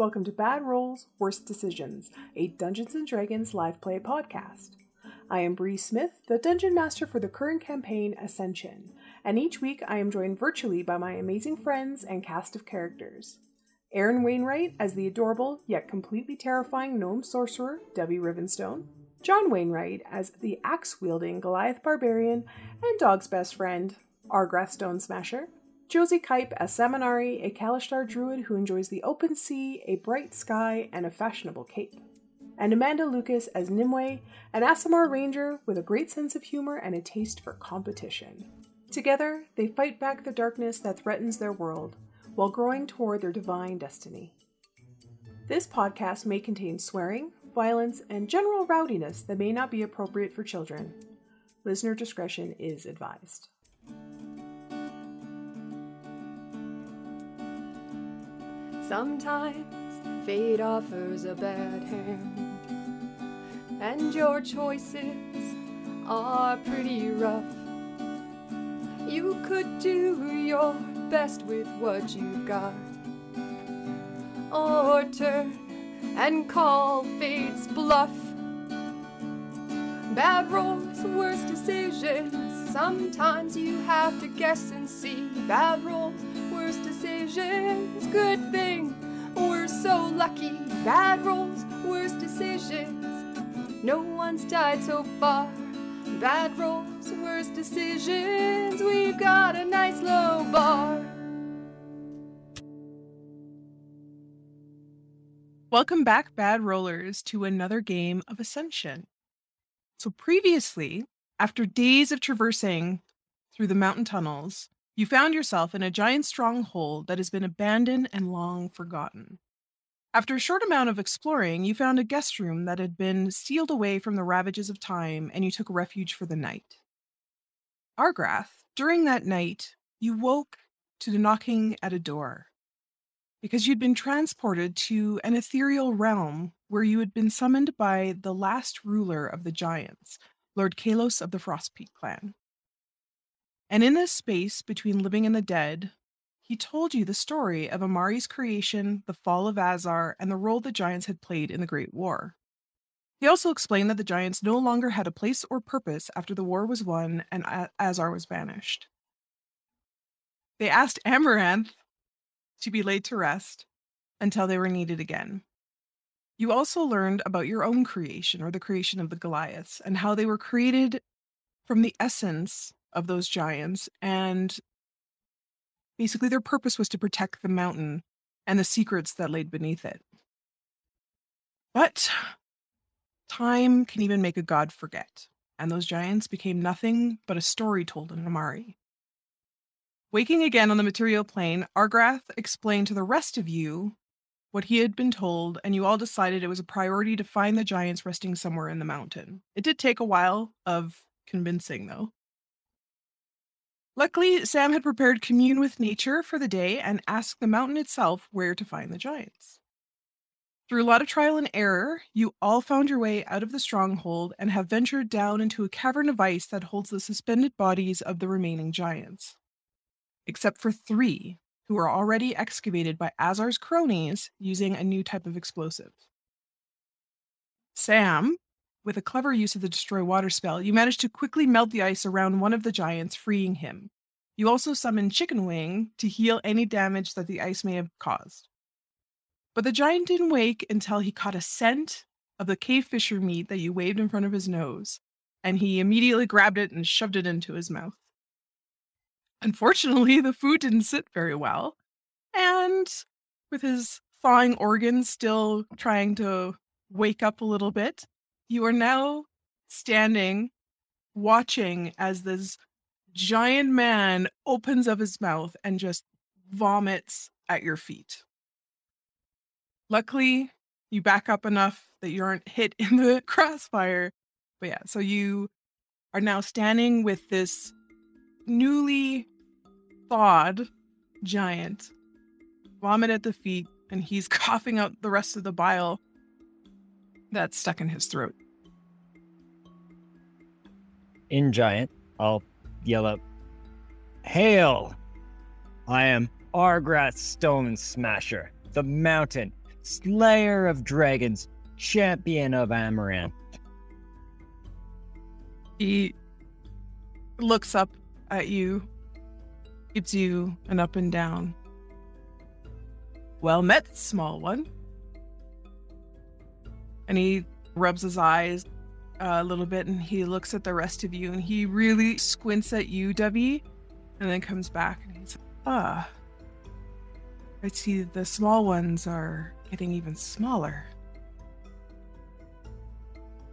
Welcome to Bad Rolls, Worst Decisions, a Dungeons and Dragons live play podcast. I am Bree Smith, the Dungeon Master for the current campaign Ascension, and each week I am joined virtually by my amazing friends and cast of characters. Aaron Wainwright as the adorable yet completely terrifying gnome sorcerer Debbie Rivenstone, John Wainwright as the axe wielding Goliath barbarian and dog's best friend, Argrath Stone Smasher, Josie Kipe as Samanari, a Kalashtar druid who enjoys the open sea, a bright sky, and a fashionable cape. And Amanda Lucas as Nimue, an Aasimar ranger with a great sense of humor and a taste for competition. Together, they fight back the darkness that threatens their world while growing toward their divine destiny. This podcast may contain swearing, violence, and general rowdiness that may not be appropriate for children. Listener discretion is advised. Sometimes fate offers a bad hand, and your choices are pretty rough. You could do your best with what you've got, or turn and call fate's bluff. Bad rolls, worst decisions. Sometimes you have to guess and see. Bad rolls, worst decisions. Good thing we're so lucky. Bad rolls, worst decisions. No one's died so far. Bad rolls, worst decisions. We've got a nice low bar. Welcome back, Bad Rollers, to another game of Ascension. So, previously, after days of traversing through the mountain tunnels, you found yourself in a giant stronghold that has been abandoned and long forgotten. After a short amount of exploring, you found a guest room that had been sealed away from the ravages of time and you took refuge for the night. Argrath, during that night, you woke to the knocking at a door because you'd been transported to an ethereal realm where you had been summoned by the last ruler of the giants, Lord Kalos of the Frostpeak clan. And in this space between living and the dead, he told you the story of Amari's creation, the fall of Azar, and the role the giants had played in the Great War. He also explained that the giants no longer had a place or purpose after the war was won and Azar was banished. They asked Amaranth to be laid to rest until they were needed again. You also learned about your own creation or the creation of the Goliaths and how they were created from the essence of those giants. And basically, their purpose was to protect the mountain and the secrets that laid beneath it. But time can even make a god forget, and those giants became nothing but a story told in Amari. Waking again on the material plane, Argrath explained to the rest of you what he had been told, and you all decided it was a priority to find the giants resting somewhere in the mountain. It did take a while of convincing, though. Luckily, Sam had prepared commune with nature for the day and asked the mountain itself where to find the giants. Through a lot of trial and error, you all found your way out of the stronghold and have ventured down into a cavern of ice that holds the suspended bodies of the remaining giants except for three, who are already excavated by Azar's cronies using a new type of explosive. Sam, with a clever use of the destroy water spell, you managed to quickly melt the ice around one of the giants, freeing him. You also summoned Chicken Wing to heal any damage that the ice may have caused. But the giant didn't wake until he caught a scent of the cave fisher meat that you waved in front of his nose, and he immediately grabbed it and shoved it into his mouth. Unfortunately, the food didn't sit very well. And with his thawing organs still trying to wake up a little bit, you are now standing watching as this giant man opens up his mouth and just vomits at your feet. Luckily, you back up enough that you aren't hit in the crossfire. But yeah, so you are now standing with this newly thawed giant vomit at the feet, and he's coughing out the rest of the bile that's stuck in his throat. In giant, I'll yell up, Hail! I am Argrath Stone Smasher, the mountain, Slayer of Dragons, Champion of Amaranth. He looks up at you, gives you an up and down. Well met, small one. And he rubs his eyes uh, a little bit and he looks at the rest of you and he really squints at you, Debbie, and then comes back and he's ah. I see the small ones are getting even smaller.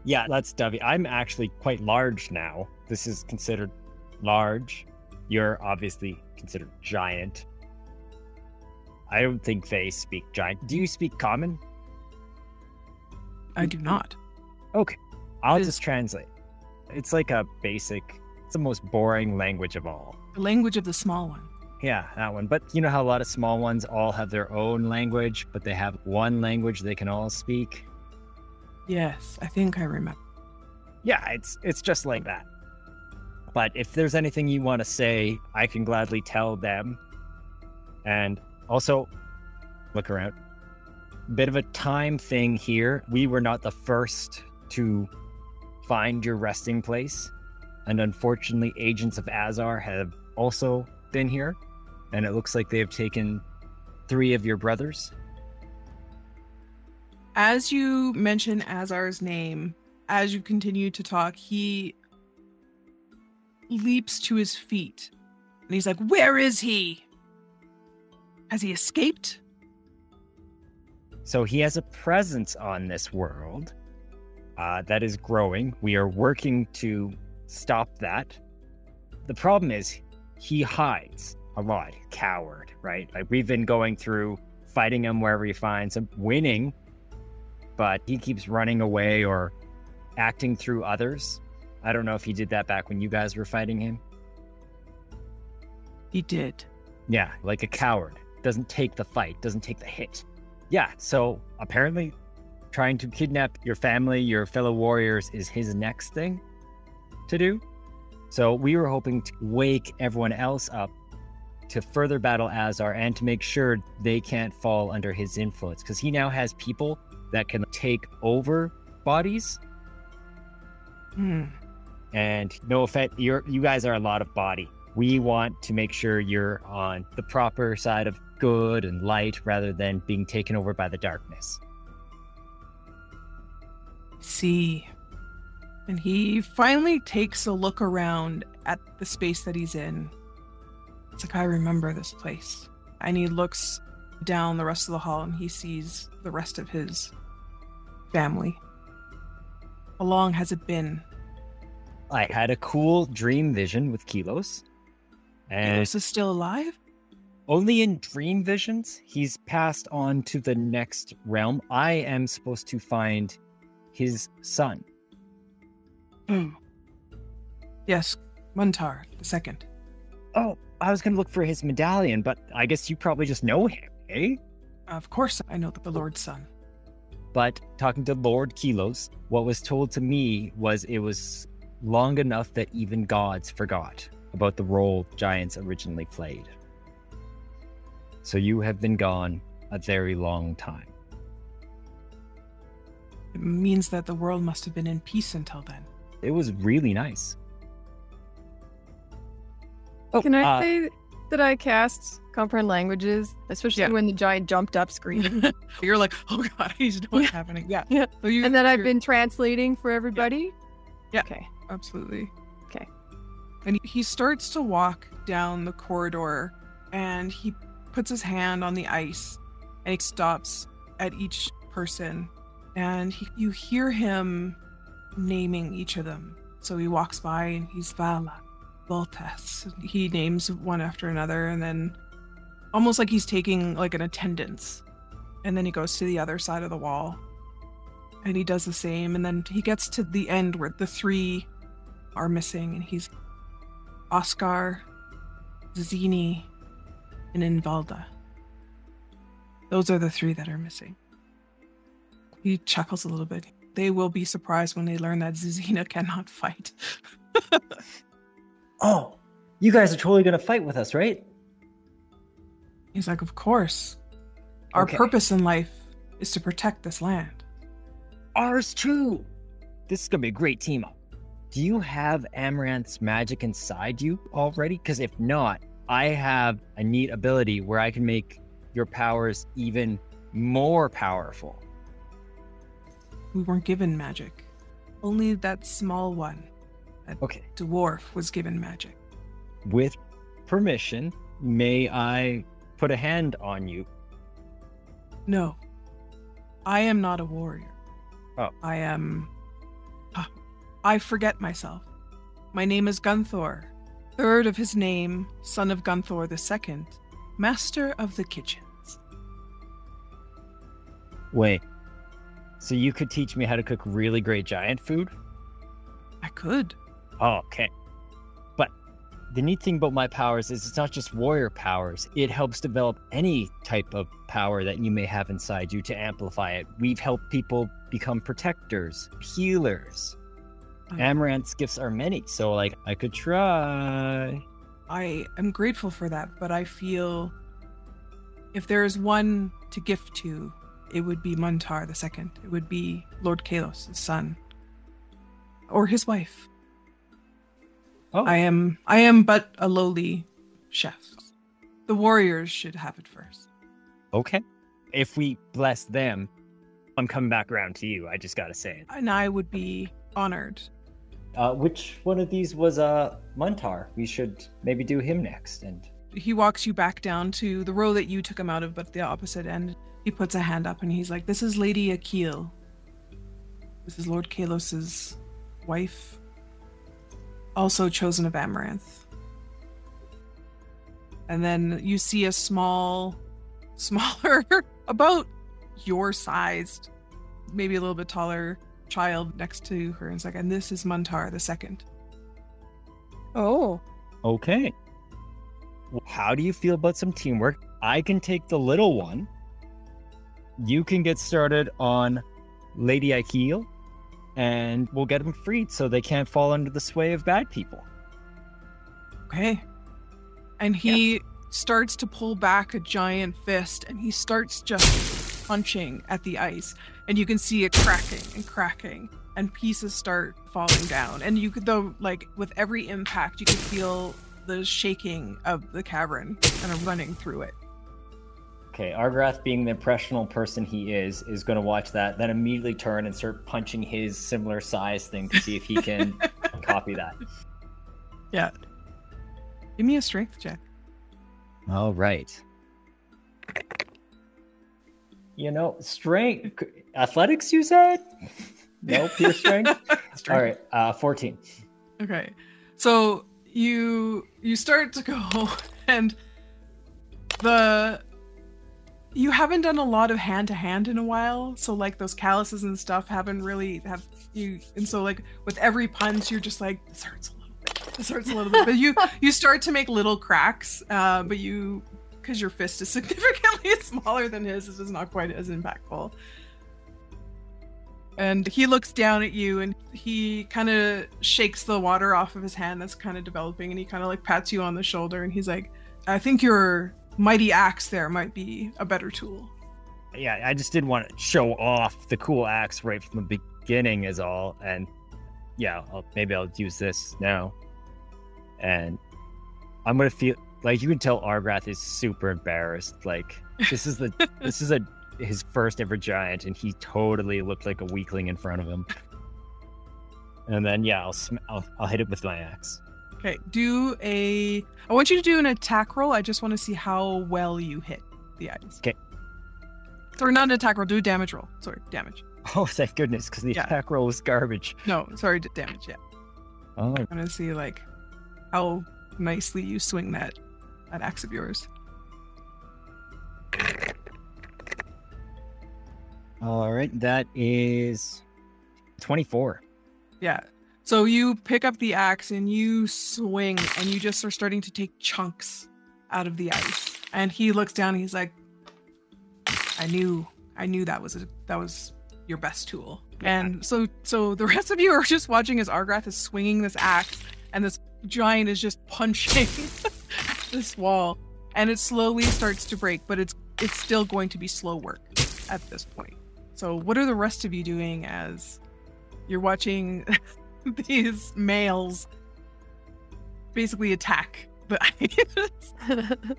Yeah, that's Dovey. I'm actually quite large now. This is considered large. You're obviously considered giant. I don't think they speak giant. Do you speak common? I do not. Okay. I'll just translate. It's like a basic, it's the most boring language of all. The language of the small one. Yeah, that one. But you know how a lot of small ones all have their own language, but they have one language they can all speak? Yes, I think I remember. Yeah, it's it's just like that. But if there's anything you want to say, I can gladly tell them. And also look around. Bit of a time thing here. We were not the first to find your resting place. And unfortunately, agents of Azar have also been here. And it looks like they have taken three of your brothers. As you mention Azar's name, as you continue to talk, he leaps to his feet and he's like, Where is he? Has he escaped? So he has a presence on this world uh, that is growing. We are working to stop that. The problem is he hides a lot, coward, right? Like we've been going through fighting him wherever he finds him, winning, but he keeps running away or acting through others. I don't know if he did that back when you guys were fighting him. He did. Yeah, like a coward. Doesn't take the fight, doesn't take the hit. Yeah, so apparently trying to kidnap your family, your fellow warriors is his next thing to do. So we were hoping to wake everyone else up to further battle Azar and to make sure they can't fall under his influence because he now has people that can take over bodies Hmm. and no offense you're you guys are a lot of body we want to make sure you're on the proper side of good and light rather than being taken over by the darkness See. And he finally takes a look around at the space that he's in. It's like, I remember this place. And he looks down the rest of the hall and he sees the rest of his family. How long has it been? i had a cool dream vision with kilos and Eros is still alive? Only in dream visions he's passed on to the next realm i am supposed to find his son Hmm. Yes, Muntar the second. oh i was gonna look for his medallion but i guess you probably just know him eh Of course, I know the Lord's son. But talking to Lord Kilos, what was told to me was it was long enough that even gods forgot about the role giants originally played. So you have been gone a very long time. It means that the world must have been in peace until then. It was really nice. Oh, Can I uh, say that I cast comprehend languages, especially Yeah. when the giant jumped up screaming, You're like, oh god, I need to know what's happening. Yeah. Yeah. So you, and that I've been translating for everybody? Yeah. Okay. Absolutely. Okay. And he starts to walk down the corridor and he puts his hand on the ice and he stops at each person and he, you hear him naming each of them. So he walks by and he's Vala, Voltes. He names one after another and then almost like he's taking like an attendance. And then he goes to the other side of the wall and he does the same and then he gets to the end where the three are missing and he's oscar zini and invalda those are the three that are missing he chuckles a little bit they will be surprised when they learn that zizina cannot fight Oh, you guys are totally gonna fight with us, right? he's like of course our Okay. purpose in life is to protect this land. Ours too. This is gonna be a great team up. Do you have Amaranth's magic inside you already? Because if not, I have a neat ability where I can make your powers even more powerful. We weren't given magic. Only that small one, Okay. dwarf, was given magic. With permission, may I put a hand on you? No. I am not a warrior. Oh. I am. I forget myself. My name is Gunthor, third of his name, son of Gunthor the second, master of the kitchens. Wait. So you could teach me how to cook really great giant food? I could. Oh, okay. But the neat thing about my powers is it's not just warrior powers. It helps develop any type of power that you may have inside you to amplify it. We've helped people become protectors, healers. Oh. Amaranth's gifts are many, so like I could try. I am grateful for that, but I feel if there is one to gift to, it would be Muntar the second. It would be Lord Kalos' his son. Or his wife. Oh, I am I am but a lowly chef. The warriors should have it first. okay. If we bless them, I'm coming back around to you. I just gotta say it. And I would be honored. Uh, which one of these was uh Muntar? We should maybe do him next. And He walks you back down to the row that you took him out of, but the opposite end. He puts a hand up and he's like, This is Lady Akil. This is Lord Kalos's wife. Also chosen of Amaranth. And then you see a small, smaller, about your sized, maybe a little bit taller child next to her. And it's like, and this is Muntar the second. Oh. Okay. Well, How do you feel about some teamwork? I can take the little one. You can get started on Lady Akil, and we'll get them freed so they can't fall under the sway of bad people. Okay. And he starts to pull back a giant fist and he starts just punching at the ice. And you can see it cracking and cracking and pieces start falling down. And you could, though, like with every impact, you could feel the shaking of the cavern kind of running through it. Okay, Argrath, being the impressionable person he is, is going to watch that, then immediately turn and start punching his similar size thing to see if he can copy that. Yeah. Give me a strength check. All right. You know, strength, athletics, you said? No, pure strength? All right, uh, 14. Okay. So you you start to go and the you haven't done a lot of hand to hand in a while, so like those calluses and stuff haven't really have you and so like with every punch you're just like this hurts a little bit. This hurts a little bit. But you you start to make little cracks, uh, but you because your fist is significantly smaller than his, this is not quite as impactful. And he looks down at you and he kind of shakes the water off of his hand that's kind of developing and he kind of like pats you on the shoulder and he's like, I think your mighty axe there might be a better tool. Yeah, I just didn't want to show off the cool axe right from the beginning, is all. And yeah, I'll, maybe I'll use this now. And I'm gonna feel like you can tell Argrath is super embarrassed. Like this is the this is a his first ever giant, and he totally looked like a weakling in front of him. And then yeah, I'll sm- I'll, I'll hit it with my axe. Okay, do a. I want you to do an attack roll. I just want to see how well you hit the ice. Okay. Sorry, not an attack roll. Do a damage roll. Sorry, damage. Oh, thank goodness, because the Yeah. attack roll was garbage. No, sorry, d- damage. Yeah. Oh, I want to see like how nicely you swing that that axe of yours. all right, that is twenty-four. Yeah. So you pick up the axe and you swing and you just are starting to take chunks out of the ice. And he looks down and he's like, I knew I knew that was a, that was your best tool. And so so the rest of you are just watching as Argrath is swinging this axe and this giant is just punching this wall and it slowly starts to break, but it's it's still going to be slow work. at this point. So, what are the rest of you doing as you're watching these males basically attack the?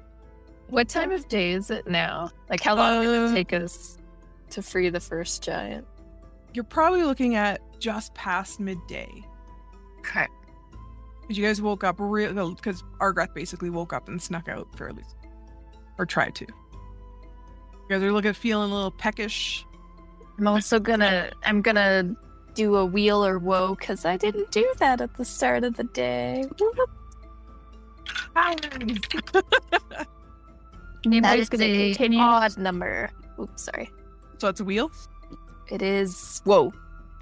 What time of day is it now? Like, how long did Uh, it take us to free the first giant? You're probably looking at just past midday. Okay. Because you guys woke up real because Argrath basically woke up and snuck out fairly or tried to. You guys are looking feeling a little peckish. I'm also gonna, I'm gonna do a weal or woe because I didn't do that at the start of the day. That Nimue gonna a continue. odd number. Oops, sorry. so it's a weal? It is woe.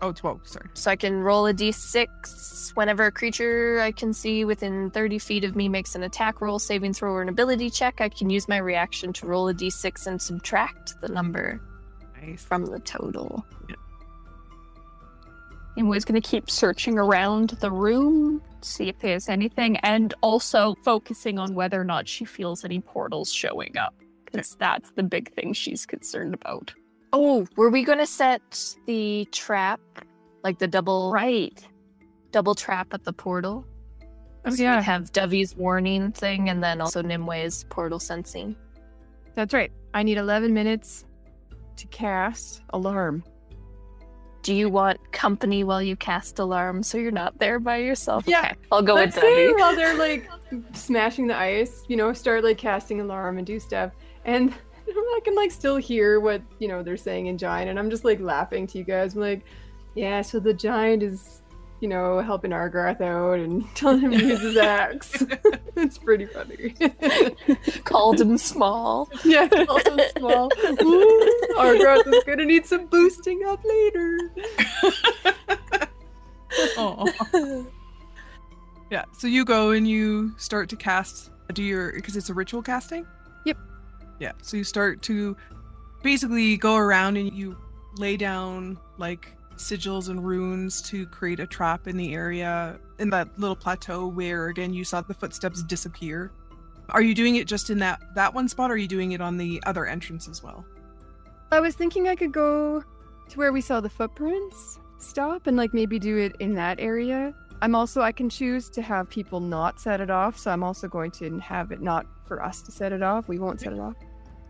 Oh, it's woe, sorry. So I can roll a d6 whenever a creature I can see within 30 feet of me makes an attack roll, saving throw, or an ability check. I can use my reaction to roll a d6 and subtract the number Nice. from the total. Nimue's gonna keep searching around the room, see if there's anything, and also focusing on whether or not she feels any portals showing up. Because that's the big thing she's concerned about. Oh, were we going to set the trap, like the double Right. double trap at the portal? Oh, So we yeah. have Dovey's warning thing, and then also Nimue's portal sensing. That's right. I need 11 minutes to cast alarm. Do you want company while you cast alarm so you're not there by yourself? Yeah. Okay, I'll go with Let's say Dovey. while they're like smashing the ice, you know, start like casting alarm and do stuff, and I can like still hear what you know they're saying in giant, and I'm just like laughing to you guys. I'm like, yeah, so the giant is, you know, helping Argrath out and telling him to use his axe. it's pretty funny. Called him small. yeah, called him small. Ooh, Argrath is gonna need some boosting up later. Oh. yeah. So you go and you start to cast. Do your because it's a ritual casting. Yeah. So you start to basically go around and you lay down like sigils and runes to create a trap in the area in that little plateau where again you saw the footsteps disappear. Are you doing it just in that that one spot or are you doing it on the other entrance as well? I was thinking I could go to where we saw the footprints, stop, and like maybe do it in that area. I'm also, I can choose to have people not set it off, so I'm also going to have it not for us to set it off. We won't set it off.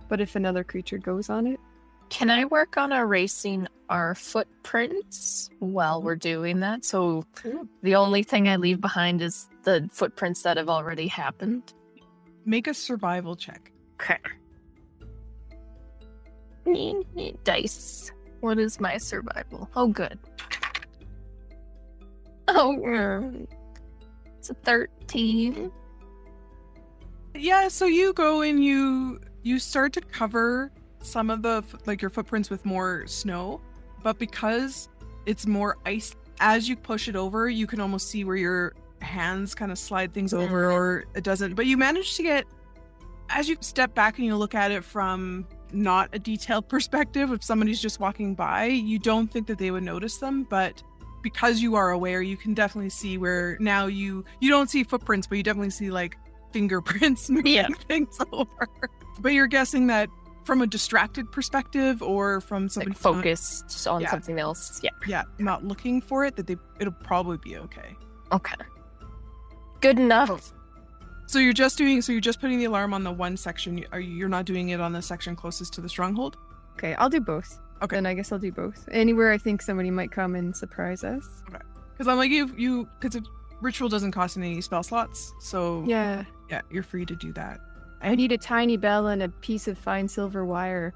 But if another creature goes on it, Can I work on erasing our footprints while we're doing that? So the only thing I leave behind is the footprints that have already happened. Make a survival check. Okay. Dice. What is my survival? Oh, good. Oh, mm. it's a 13. Yeah, so you go and you you start to cover some of the like your footprints with more snow, but because it's more ice as you push it over, you can almost see where your hands kind of slide things over or it doesn't. But you manage to get as you step back and you look at it from not a detailed perspective if somebody's just walking by, you don't think that they would notice them, but because you are aware, you can definitely see where now you you don't see footprints, but you definitely see like fingerprints moving Yeah. things over. But you're guessing that from a distracted perspective or from somebody Like focused on Yeah. something else. Yeah. yeah, not looking for it, that they it'll probably be okay. Okay. Good enough. Oh. So you're just doing so you're just putting the alarm on the one section. Are you you're not doing it on the section closest to the stronghold? okay, I'll do both. Okay. Then I guess I'll do both. Anywhere I think somebody might come and surprise us. Okay. Because I'm like you you because ritual doesn't cost any spell slots, so Yeah. yeah, you're free to do that. I need a tiny bell and a piece of fine silver wire.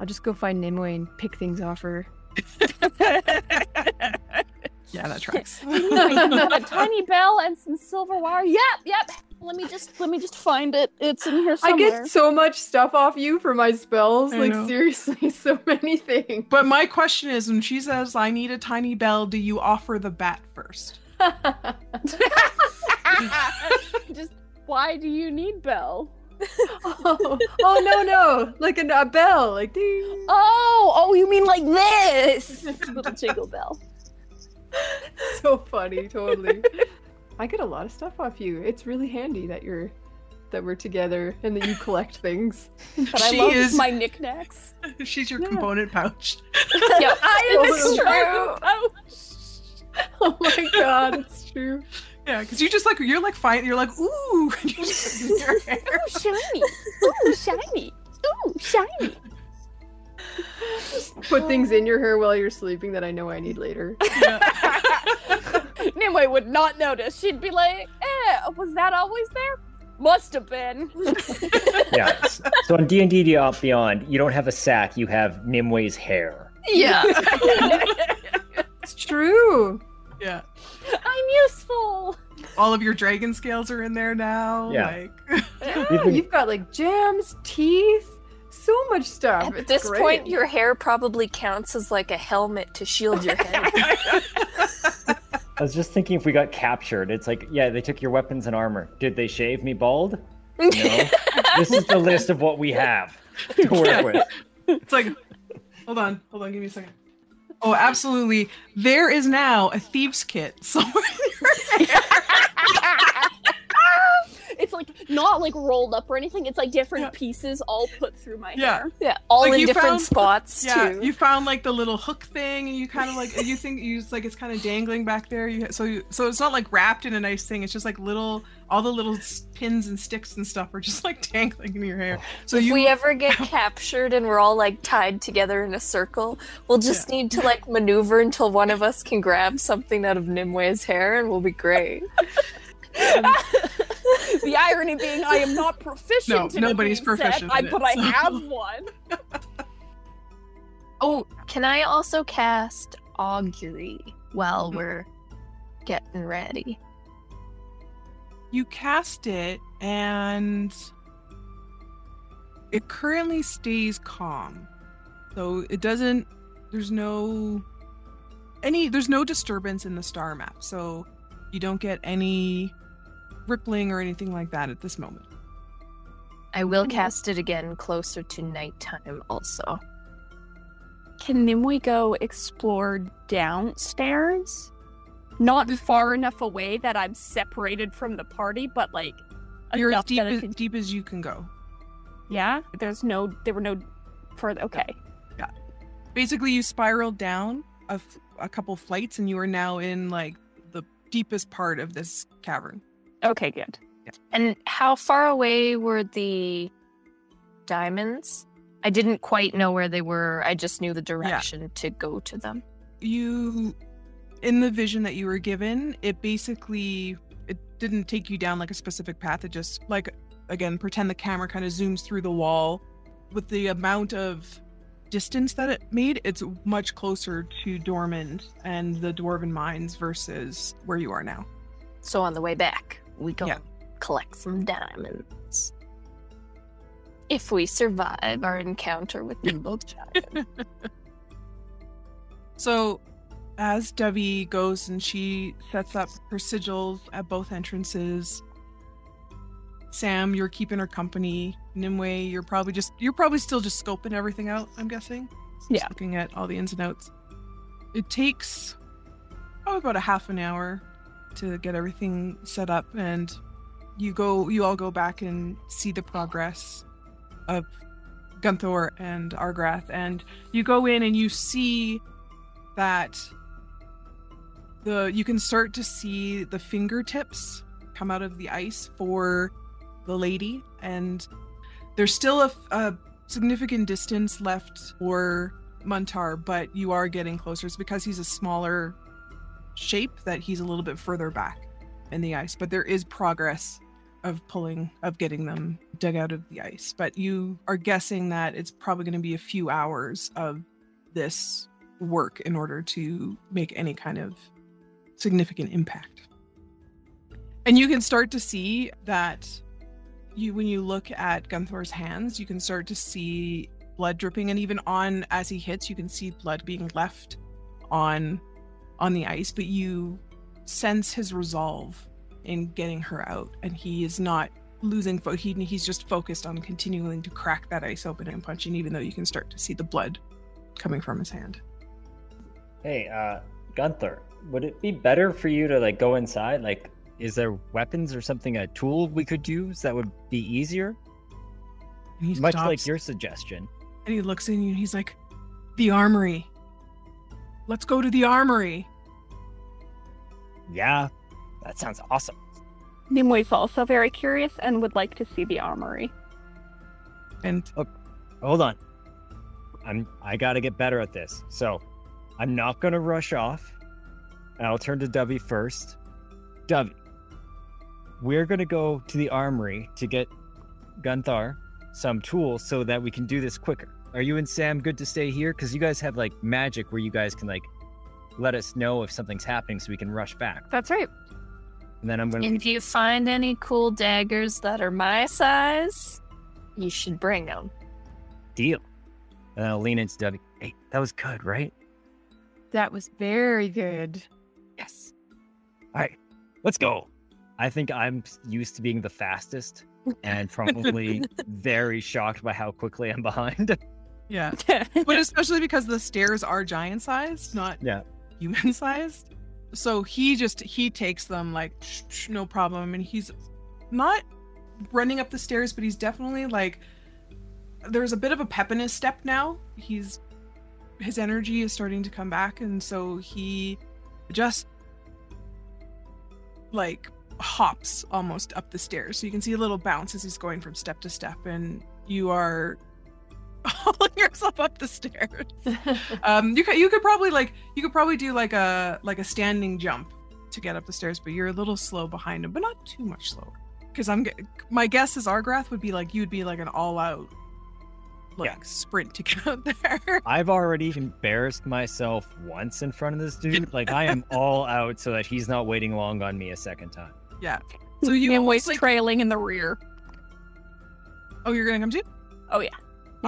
I'll just go find Nimue and pick things off her. yeah, that tracks. a tiny bell and some silver wire. Yep, yep. Let me just let me just find it. It's in here somewhere. I get so much stuff off you for my spells. I like know. seriously, so many things. But my question is, when she says, "I need a tiny bell," do you offer the bat first? just why do you need bell? oh, oh, no no like a, a bell like ding Oh, oh, you mean like this? Little jingle bell. so funny totally i get a lot of stuff off you it's really handy that you're that we're together and that you collect things. But I She love is- my knickknacks. She's your Yeah. component pouch. yeah, I It's true. Oh, oh my god, it's true. Yeah, because you just like you're like fine. You're like ooh, and you just put in your hair. Ooh, shiny. Ooh, shiny. Ooh, shiny. Put things in your hair while you're sleeping that I know I need later. Yeah. Nimue would not notice. She'd be like, eh, was that always there? Must have been. Yeah. So on D and D Beyond, you don't have a sack; you have Nimue's hair. Yeah. It's true. yeah. I'm useful. All of your dragon scales are in there now. Yeah. Like Yeah, you've got like gems, teeth, so much stuff. At It's this great. point, your hair probably counts as like a helmet to shield your head. I was just thinking if we got captured, it's like, yeah, they took your weapons and armor. Did they shave me bald? No. this is the list of what we have to work with. it's like, hold on, hold on, give me a second. Oh, absolutely. There is now a thieves kit somewhere. Like not like rolled up or anything. It's like different Yeah. pieces all put through my Yeah. hair. yeah, all Like in different found- spots Yeah, too. you found like the little hook thing, and you kind of like you think you it's like it's kind of dangling back there. You so you, so it's not like wrapped in a nice thing. It's just like little all the little pins and sticks and stuff are just like dangling in your hair. So if you we ever get captured and we're all like tied together in a circle, we'll just need to like maneuver until one of us can grab something out of Nimue's hair and we'll be great. the irony being, I am not proficient. No, in nobody's being said, proficient I, it, but I have one. Oh, can I also cast augury while mm-hmm. we're getting ready? you cast it and it currently stays calm so it doesn't there's no any there's no disturbance in the star map so you don't get any rippling or anything like that at this moment I will cast it again closer to nighttime also. Can Nimue go explore downstairs? Not far enough away that I'm separated from the party, but like you're as deep as, can- deep as you can go Yeah, there's no, there were no further. Okay, yeah. basically you spiraled down a, f- a couple flights and you are now in like the deepest part of this cavern okay, good. And how far away were the diamonds? I didn't quite know where they were. I just knew the direction to go to them. you in the vision that you were given it basically it didn't take you down like a specific path it just like again pretend the camera kind of zooms through the wall with the amount of distance that it made it's much closer to dormant and the dwarven mines versus where you are now So on the way back, we go Yeah. collect some diamonds. If we survive our encounter with the little giant. So, as Debbie goes and she sets up her sigils at both entrances, Sam, you're keeping her company. Nimue, you're probably just you're probably still just scoping everything out. I'm guessing. Just Yeah. looking at all the ins and outs. It takes oh about a half an hour to get everything set up, and you go you all go back and see the progress of Gunthor and Argrath, and you go in and you see that the you can start to see the fingertips come out of the ice for the lady and there's still a, a significant distance left for Muntar, but you are getting closer. It's because he's a smaller shape that he's a little bit further back in the ice, but there is progress of pulling of getting them dug out of the ice. But you are guessing that it's probably going to be a few hours of this work in order to make any kind of significant impact. And you can start to see that you when you look at Gunthor's hands, you can start to see blood dripping and even on as he hits, you can see blood being left on on the ice, but you sense his resolve in getting her out and he is not losing fo- he, he's just focused on continuing to crack that ice open and punching even though you can start to see the blood coming from his hand. Hey, uh, Gunthor, would it be better for you to like go inside? Like, is there weapons or something, a tool we could use that would be easier? Much stops, like your suggestion. and he looks in you and he's like, "The armory. Let's go to the armory." Yeah, that sounds awesome. Nimue's also very curious and would like to see the armory. And oh, Hold on. I'm I gotta get better at this. So I'm not gonna rush off. And I'll turn to Dovey first. Dovey, we're gonna go to the armory to get Gunthor some tools so that we can do this quicker. Are you and Sam good to stay here? Because you guys have like magic where you guys can like let us know if something's happening so we can rush back. That's right. And then I'm gonna And if you find any cool daggers that are my size, you should bring them. deal. And then I'll lean into Dovey. Hey, that was good, right? That was very good. Yes. All right, let's go. I think I'm used to being the fastest and probably very shocked by how quickly I'm behind. yeah, but especially because the stairs are giant sized, not Yeah. human sized. So he just he takes them like "Shh, shh, no problem, and he's not running up the stairs, but he's definitely like there's a bit of a pep in his step now. He's his energy is starting to come back, and so he just like hops almost up the stairs. So you can see a little bounce as he's going from step to step, and you are hauling yourself up the stairs. um, you could you could probably like you could probably do like a like a standing jump to get up the stairs, but you're a little slow behind him, but not too much slower. Because I'm my guess is Argrath would be like you'd be like an all out like Yeah. sprint to get out there. I've already embarrassed myself once in front of this dude. Like I am all out so that he's not waiting long on me a second time. yeah. So you Nimue's almost, like trailing in the rear. oh you're gonna come too. Oh yeah,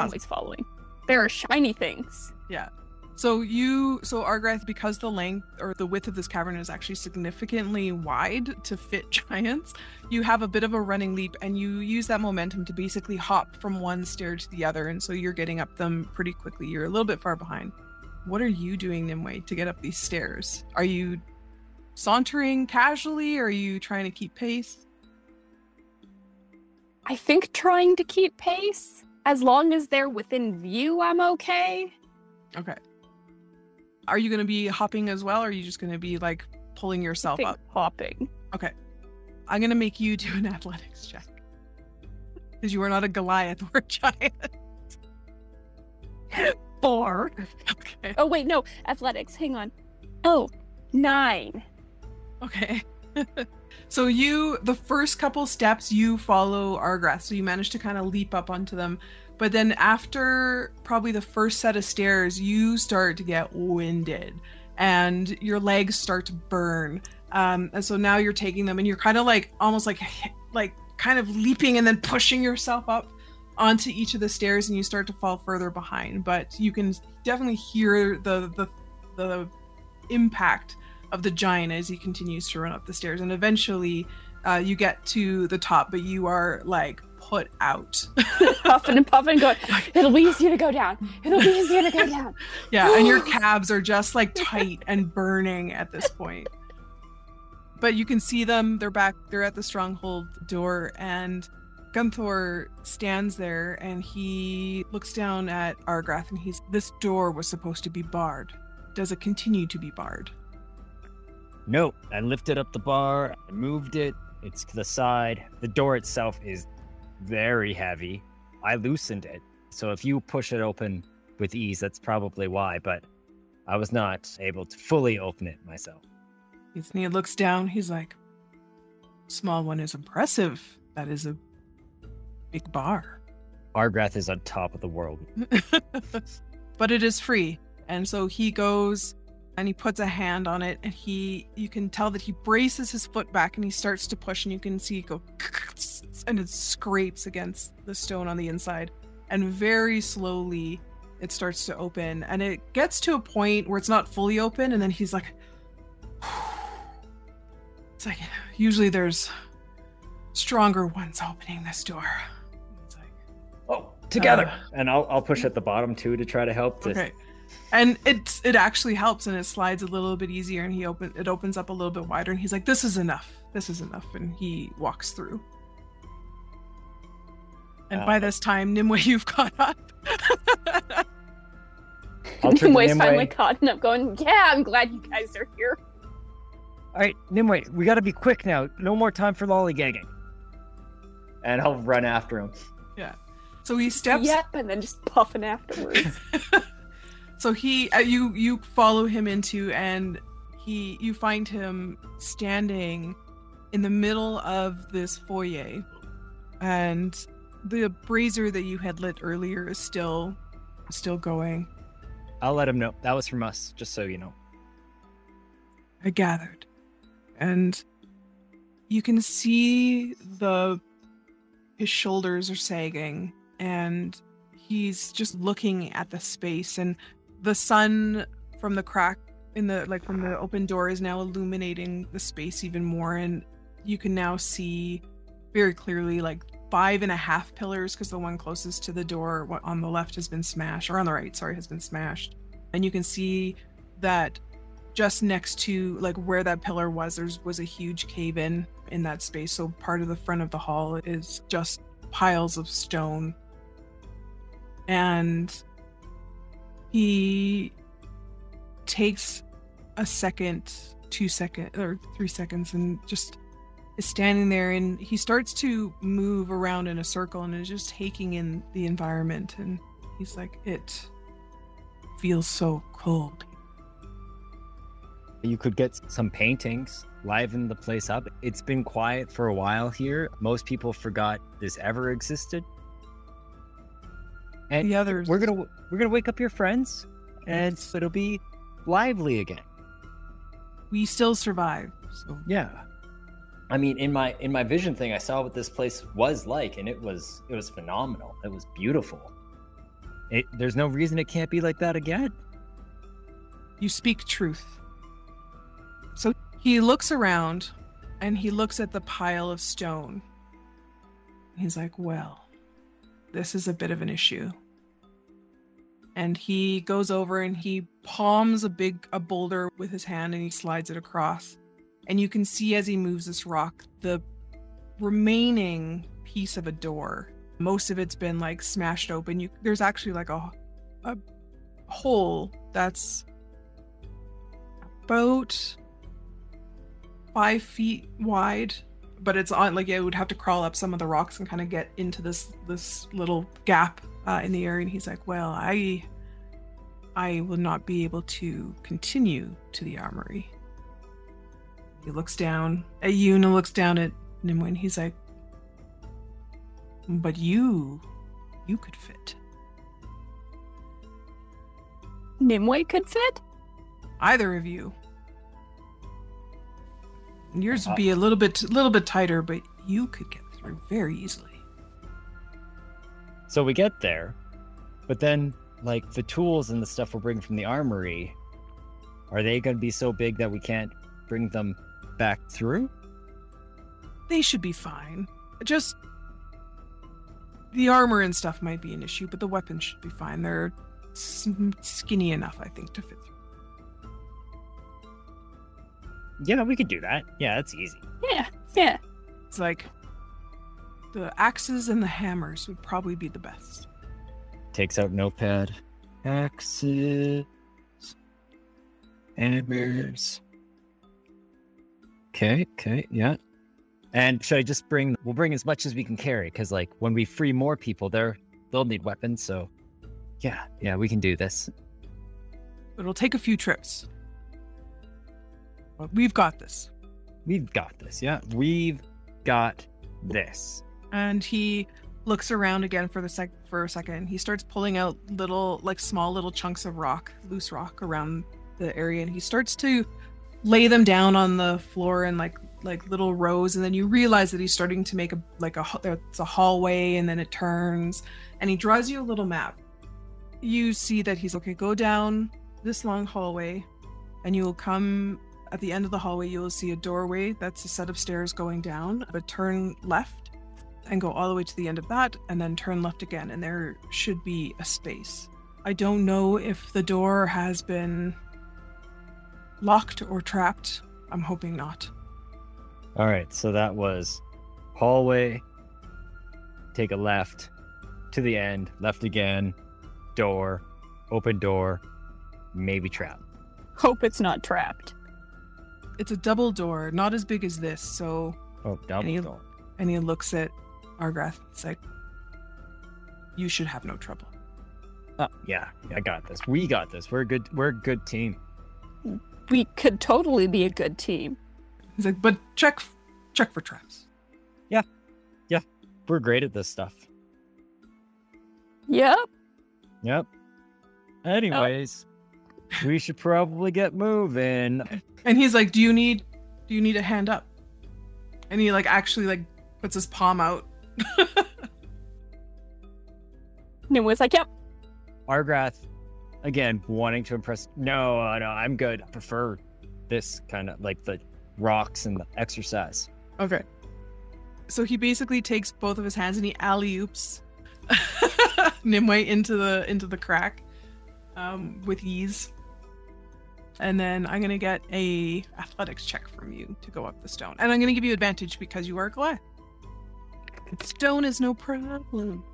Nimue's following. There are shiny things. Yeah. So you, so Argrath, because the length or the width of this cavern is actually significantly wide to fit giants, you have a bit of a running leap, and you use that momentum to basically hop from one stair to the other, and so you're getting up them pretty quickly. You're a little bit far behind. What are you doing, Nimue, to get up these stairs? Are you sauntering casually? Or are you trying to keep pace? I think trying to keep pace. As long as they're within view, I'm okay. Okay. Are you going to be hopping as well, or are you just going to be like pulling yourself up? hopping. Okay. I'm gonna make you do an athletics check. Because you are not a Goliath or a giant. Four. Okay. Oh wait, no, athletics. Hang on. Oh, nine. Okay. So you the first couple steps you follow Argrath, so you manage to kind of leap up onto them. But then after probably the first set of stairs, you start to get winded and your legs start to burn. Um, and so now you're taking them and you're kind of like almost like like kind of leaping and then pushing yourself up onto each of the stairs and you start to fall further behind. But you can definitely hear the the the impact of the giant as he continues to run up the stairs and eventually uh, you get to the top but you are like put out Puffing and puffing, going. It'll be easier to go down. It'll be easier to go down. yeah and your calves are just like tight and burning at this point but you can see them they're back they're at the stronghold door and Gunthor stands there and he looks down at Argrath and he's this door was supposed to be barred does it continue to be barred No, I lifted up the bar, I moved it, it's to the side. The door itself is very heavy. I loosened it. So if you push it open with ease, that's probably why, but I was not able to fully open it myself. He looks down. He's like, "Small one is impressive. That is a big bar, Argrath is on top of the world. but it is free." And so he goes and he puts a hand on it, and he you can tell that he braces his foot back and he starts to push, and you can see it go and it scrapes against the stone on the inside, and very slowly it starts to open, and it gets to a point where it's not fully open, and then he's like. It's like usually there's stronger ones opening this door. It's like Oh, together. Uh, and I'll, I'll push at the bottom too to try to help. To, okay, and it it actually helps and it slides a little bit easier and he open it opens up a little bit wider and he's like this is enough this is enough and he walks through and Uh, by this time nimue you've caught up I'll turn to Nimue's Nimue. finally caught up, going, "Yeah, I'm glad you guys are here." All right, Nimue, we got to be quick now. No more time for lollygagging. And I'll run after him. Yeah. So he steps Yep, and then just puffing afterwards. so he uh, you you follow him into and he you find him standing in the middle of this foyer and the brazier that you had lit earlier is still still going I'll let him know. That was from us, just so you know. I gathered. And you can see the his shoulders are sagging and he's just looking at the space and the sun from the crack in the like from the open door is now illuminating the space even more and you can now see very clearly like five and a half pillars because the one closest to the door on the left has been smashed or on the right sorry has been smashed. And you can see that just next to like where that pillar was there's was a huge cave in in that space. So part of the front of the hall is just piles of stone. And he takes a second two second or three seconds and just is standing there and he starts to move around in a circle and is just taking in the environment and he's like it feels so cold You could get some paintings, liven the place up. It's been quiet for a while here. Most people forgot this ever existed. And the others we're gonna we're gonna wake up your friends, and it'll be lively again. we still survive so Yeah. I mean, in my in my vision thing, I saw what this place was like, and it was it was phenomenal. It was beautiful. It, there's no reason it can't be like that again. You speak truth. So he looks around and he looks at the pile of stone. He's like, well, this is a bit of an issue. And he goes over and he palms a big a boulder with his hand and he slides it across. And you can see as he moves this rock the remaining piece of a door. Most of it's been like smashed open. You there's actually like a a hole that's about five feet wide but it's on like it would have to crawl up some of the rocks and kind of get into this this little gap uh, in the area and he's like well i i will not be able to continue to the armory he looks down at you and looks down at nimue and he's like but you you could fit Nimue could fit. either of you. Yours would be uh, a little bit, a little bit tighter, but you could get through very easily. So we get there, but then like the tools and the stuff we're bringing from the armory, are they going to be so big that we can't bring them back through? They should be fine. Just the armor and stuff might be an issue, but the weapons should be fine. They're skinny enough, I think, to fit through. Yeah, we could do that. Yeah, that's easy. Yeah, yeah. It's like the axes and the hammers would probably be the best. Takes out notepad. Axes. Hammers. Okay, okay, yeah. And should I just bring? We'll bring as much as we can carry, because like when we free more people, they're they'll need weapons. So, yeah, yeah, we can do this. It'll take a few trips, but we've got this. We've got this. Yeah, we've got this. and he looks around again for the sec for a second. He starts pulling out little, like small little chunks of rock, loose rock around the area, and he starts to lay them down on the floor in like like little rows. And then you realize that he's starting to make a like a it's a hallway, and then it turns, and he draws you a little map. You see that he's okay. Go down this long hallway, and you will come at the end of the hallway. You will see a doorway. That's a set of stairs going down. But turn left and go all the way to the end of that and then turn left again and there should be a space I don't know if the door has been locked or trapped. I'm hoping not. All right, so that was hallway, take a left to the end, left again, door, open door, maybe trap. Hope it's not trapped. It's a double door, not as big as this, so Oh, double Any- door. and he looks at Argrath. It's like you should have no trouble. Oh, yeah, I got this. We got this. We're a good. We're a good team. We could totally be a good team. He's like, but check check for traps. Yeah, yeah, we're great at this stuff. Yep. Yep. Anyways, we should probably get moving. And he's like, Do you need do you need a hand up? And he like actually like puts his palm out. Nimue like, yep. Argrath, again, wanting to impress. No, uh, no, I'm good. I prefer this kind of like the rocks and the exercise. Okay. So he basically takes both of his hands and he alley oops Nimue into the into the crack um, with ease. And then I'm gonna get a athletics check from you to go up the stone, and I'm gonna give you advantage because you are glad. Stone is no problem.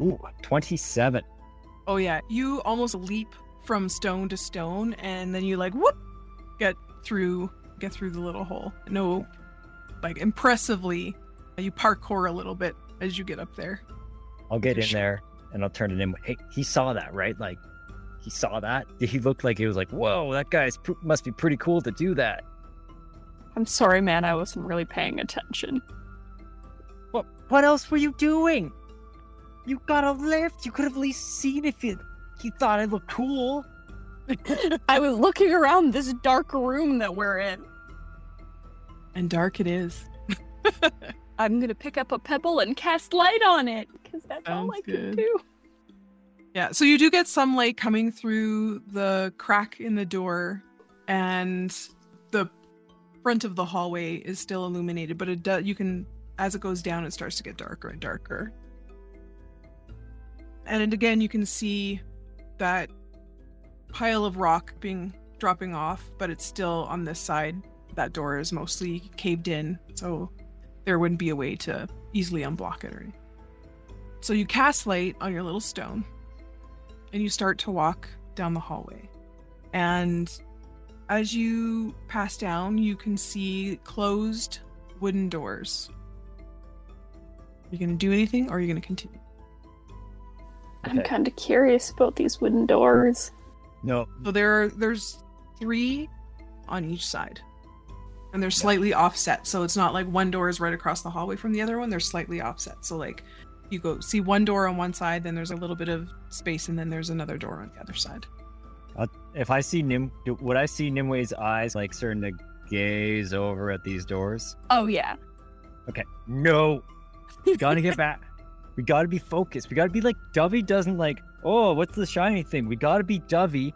Ooh, 27. Oh yeah, you almost leap from stone to stone, and then you like whoop get through get through the little hole. No, like impressively, you parkour a little bit as you get up there. I'll get in there and I'll turn it in. Hey, he saw that, right? Like, he saw that. He looked like he was like, "Whoa, that guy's pr- must be pretty cool to do that." I'm sorry, man. I wasn't really paying attention. What? What else were you doing? You got a lift. You could have at least seen if you he thought it looked cool. I was looking around this dark room that we're in. And dark it is. I'm gonna pick up a pebble and cast light on it because that's all Sounds I can do. Yeah, so you do get some light coming through the crack in the door, and the front of the hallway is still illuminated, but it does. You can, as it goes down, it starts to get darker and darker. And again, you can see that pile of rock being dropping off, but it's still on this side. That door is mostly caved in, so there wouldn't be a way to easily unblock it or. So you cast light on your little stone and you start to walk down the hallway. And as you pass down, you can see closed wooden doors. Are you gonna do anything or are you gonna continue? I'm Okay. kind of curious about these wooden doors. No, So there are there's three on each side. And they're slightly offset. So it's not like one door is right across the hallway from the other one. They're slightly offset. So like you go see one door on one side, then there's a little bit of space, and then there's another door on the other side. Uh, if I see Nim, would I see Nimue's eyes like starting to gaze over at these doors? Oh yeah. Okay, no, we gotta get back. We gotta be focused. We gotta be like Dovey doesn't like. Oh, what's the shiny thing? We gotta be Dovey,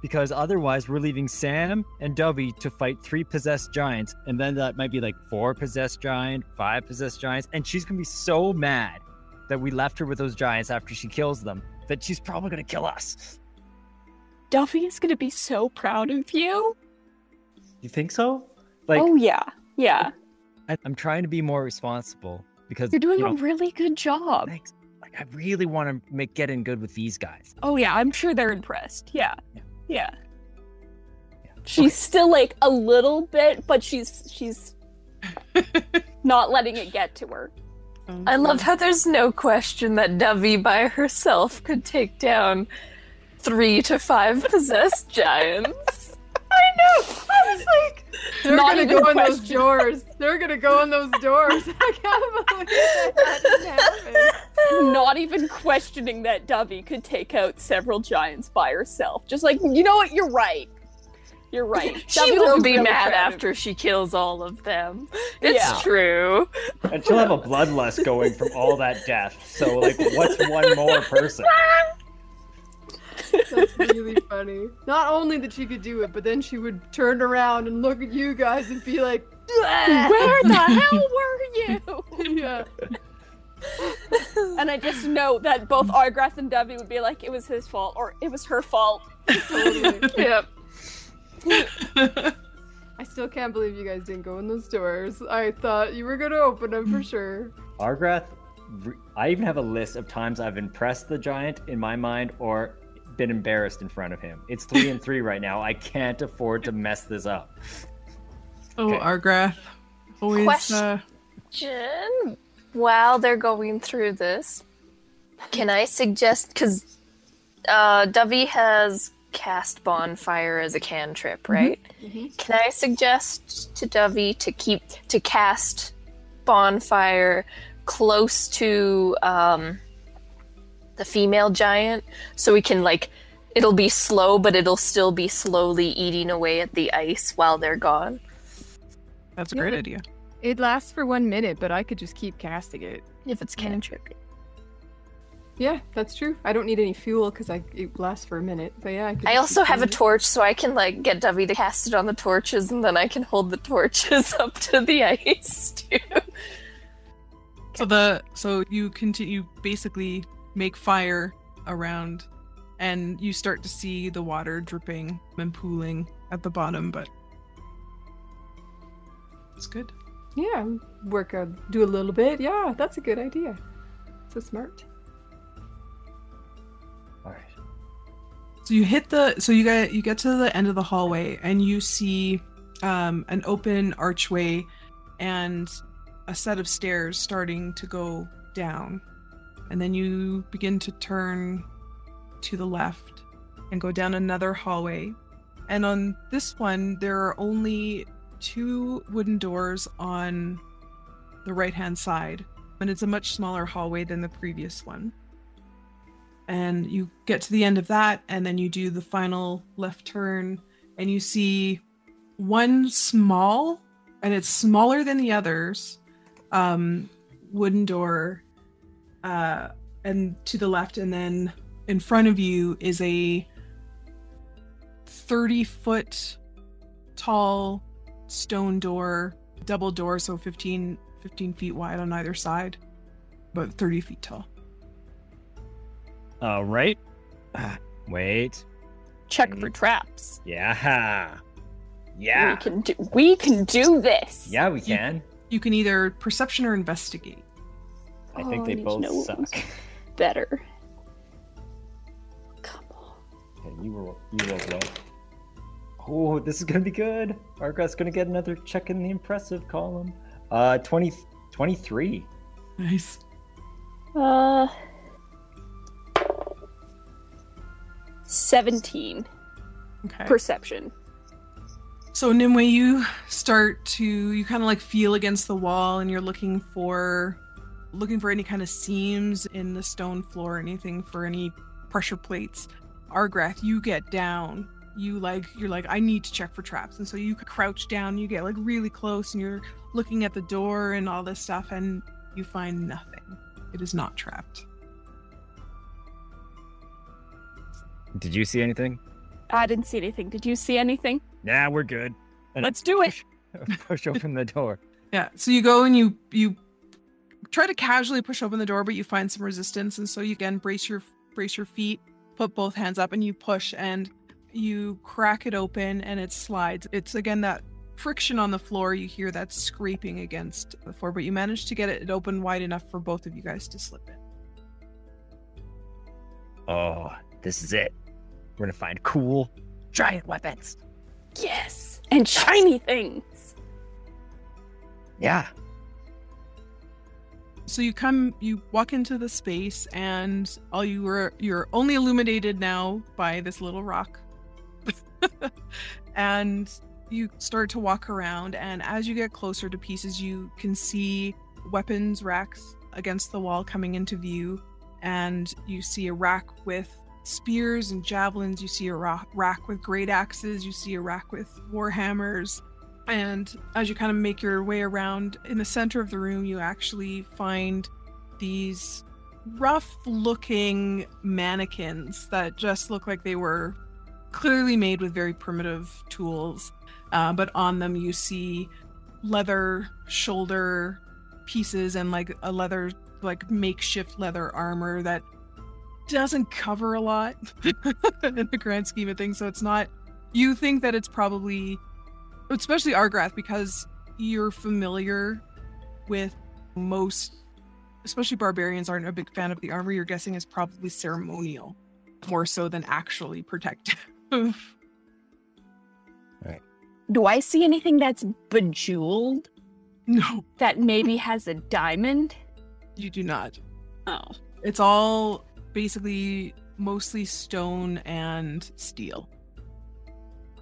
because otherwise we're leaving Sam and Dovey to fight three possessed giants, and then that might be like four possessed giant, five possessed giants, and she's gonna be so mad that we left her with those giants after she kills them that she's probably gonna kill us. Duffy is gonna be so proud of you. You think so? Like, oh yeah. Yeah. I, I'm trying to be more responsible because You're doing you know, a really good job. thanks. Like, I really want to make get in good with these guys. Oh yeah, I'm sure they're impressed. Yeah. Yeah. Yeah. Yeah. She's still like a little bit, but she's she's not letting it get to her. Mm-hmm. I love how there's no question that Dovey by herself could take down three to five possessed giants. I know. I was like, they're Not gonna go in those doors. They're gonna go in those doors. I can't believe that, that didn't. Not even questioning that Dovey could take out several giants by herself. Just like, you know what? You're right. You're right. She will be really mad proud of after she kills all of them. It's Yeah. true. And she'll have a bloodlust going from all that death. So, like, what's one more person? That's really funny. Not only that she could do it, but then she would turn around and look at you guys and be like, Where the hell were you? yeah. And I just know that both Argrath and Debbie would be like, it was his fault or it was her fault. Totally. yep. I still can't believe you guys didn't go in those doors. I thought you were gonna open them for sure. Argrath, re- I even have a list of times I've impressed the giant in my mind or been embarrassed in front of him. It's three and three right now. I can't afford to mess this up. Oh, Okay. Argrath. Always Question. uh, Jen, while they're going through this, can I suggest because uh, Dovey has cast bonfire as a cantrip, right? Can I suggest to Dovey to keep to cast bonfire close to um, the female giant, so we can like it'll be slow, but it'll still be slowly eating away at the ice while they're gone. that's a Yeah. great idea. It lasts for one minute, but I could just keep casting it. If it's cantrip. Yeah, that's true. I don't need any fuel because I it lasts for a minute. But yeah, I, could I also have a torch, so I can like get Dovey to cast it on the torches, and then I can hold the torches up to the ice too. So the so you continue basically make fire around and you start to see the water dripping and pooling at the bottom, but it's good. Yeah, work a do a little bit. Yeah, that's a good idea. So smart. So you hit the so you get you get to the end of the hallway and you see um, an open archway and a set of stairs starting to go down, and then you begin to turn to the left and go down another hallway. And on this one, there are only two wooden doors on the right hand side, and it's a much smaller hallway than the previous one and you get to the end of that and then you do the final left turn and you see one small and it's smaller than the others um wooden door uh and to the left and then in front of you is a 30 foot tall stone door double door so 15 15 feet wide on either side but 30 feet tall All right. Wait. Check for traps. Yeah. Yeah. We can do we can do this. Yeah, we can. You can either perception or investigate. I think Oh, they I need to both know suck. Better. Come on. Okay, you were you rolled low. Oh, this is gonna be good. Argrath's gonna get another check in the impressive column. Uh, 20, 23. Nice. Uh 17 Okay. perception. So Nimue, you start to you kind of like feel against the wall, and you're looking for looking for any kind of seams in the stone floor, anything for any pressure plates. Argrath, you get down. You like you're like I need to check for traps, and so you crouch down. You get like really close, and you're looking at the door and all this stuff, and you find nothing. It is not trapped. Did you see anything? I didn't see anything. Did you see anything? Nah, we're good. And Let's do it. push open the door. Yeah. So you go and you you try to casually push open the door, but you find some resistance, and so you again brace your brace your feet, put both hands up, and you push, and you crack it open, and it slides. It's again that friction on the floor. You hear that scraping against the floor, but you manage to get it open wide enough for both of you guys to slip in. Oh, this is it. We're gonna find cool giant weapons. Yes. And shiny things. Yeah. So you come, you walk into the space, and all you were you're only illuminated now by this little rock. and you start to walk around, and as you get closer to pieces, you can see weapons racks against the wall coming into view, and you see a rack with spears and javelins. You see a ra- rack with great axes. You see a rack with war hammers. And as you kind of make your way around in the center of the room, you actually find these rough looking mannequins that just look like they were clearly made with very primitive tools. Uh, but on them, you see leather shoulder pieces and like a leather like makeshift leather armor that doesn't cover a lot in the grand scheme of things. So it's not. You think that it's probably, especially Argrath, because you're familiar with most, especially barbarians aren't a big fan of the armor. You're guessing is probably ceremonial, more so than actually protective. Right. Do I see anything that's bejeweled no, that maybe has a diamond? you do not. Oh. It's all basically mostly stone and steel.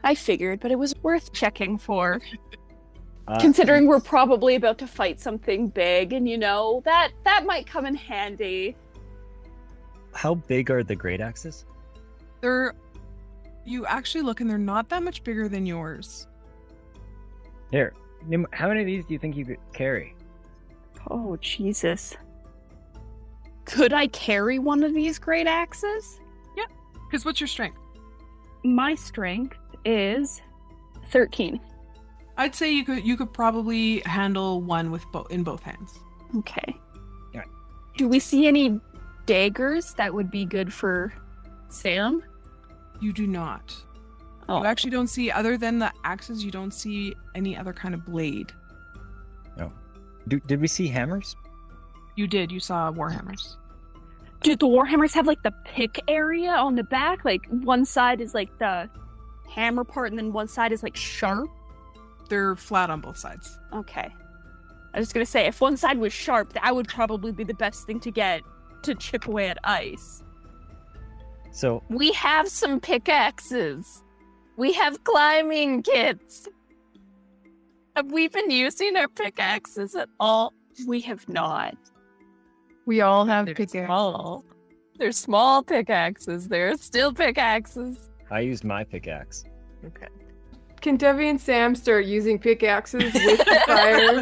I figured, but it was worth checking for. Uh, Considering we're probably about to fight something big and you know, that that might come in handy. How big are the great axes? They're you actually look and they're not that much bigger than yours. Here, how many of these do you think you could carry? Oh, Jesus. Could I carry one of these great axes? Yeah. Because what's your strength? My strength is 13. I'd say you could you could probably handle one with both in both hands. Okay. Alright. Do we see any daggers that would be good for Sam? You do not. Oh, You actually don't see other than the axes. You don't see any other kind of blade. No. Do, did we see hammers? You did. You saw warhammers. Do the warhammers have like the pick area on the back? Like one side is like the hammer part, and then one side is like sharp. They're flat on both sides. Okay. I was gonna say if one side was sharp, that would probably be the best thing to get to chip away at ice. So We have some pickaxes. We have climbing kits. Have we been using our pickaxes at all? We have not. We all have They're pickaxe. small. They're small pickaxes. They're still pickaxes. I used my pickaxe. Okay. Can Debbie and Sam start using pickaxes with the fire?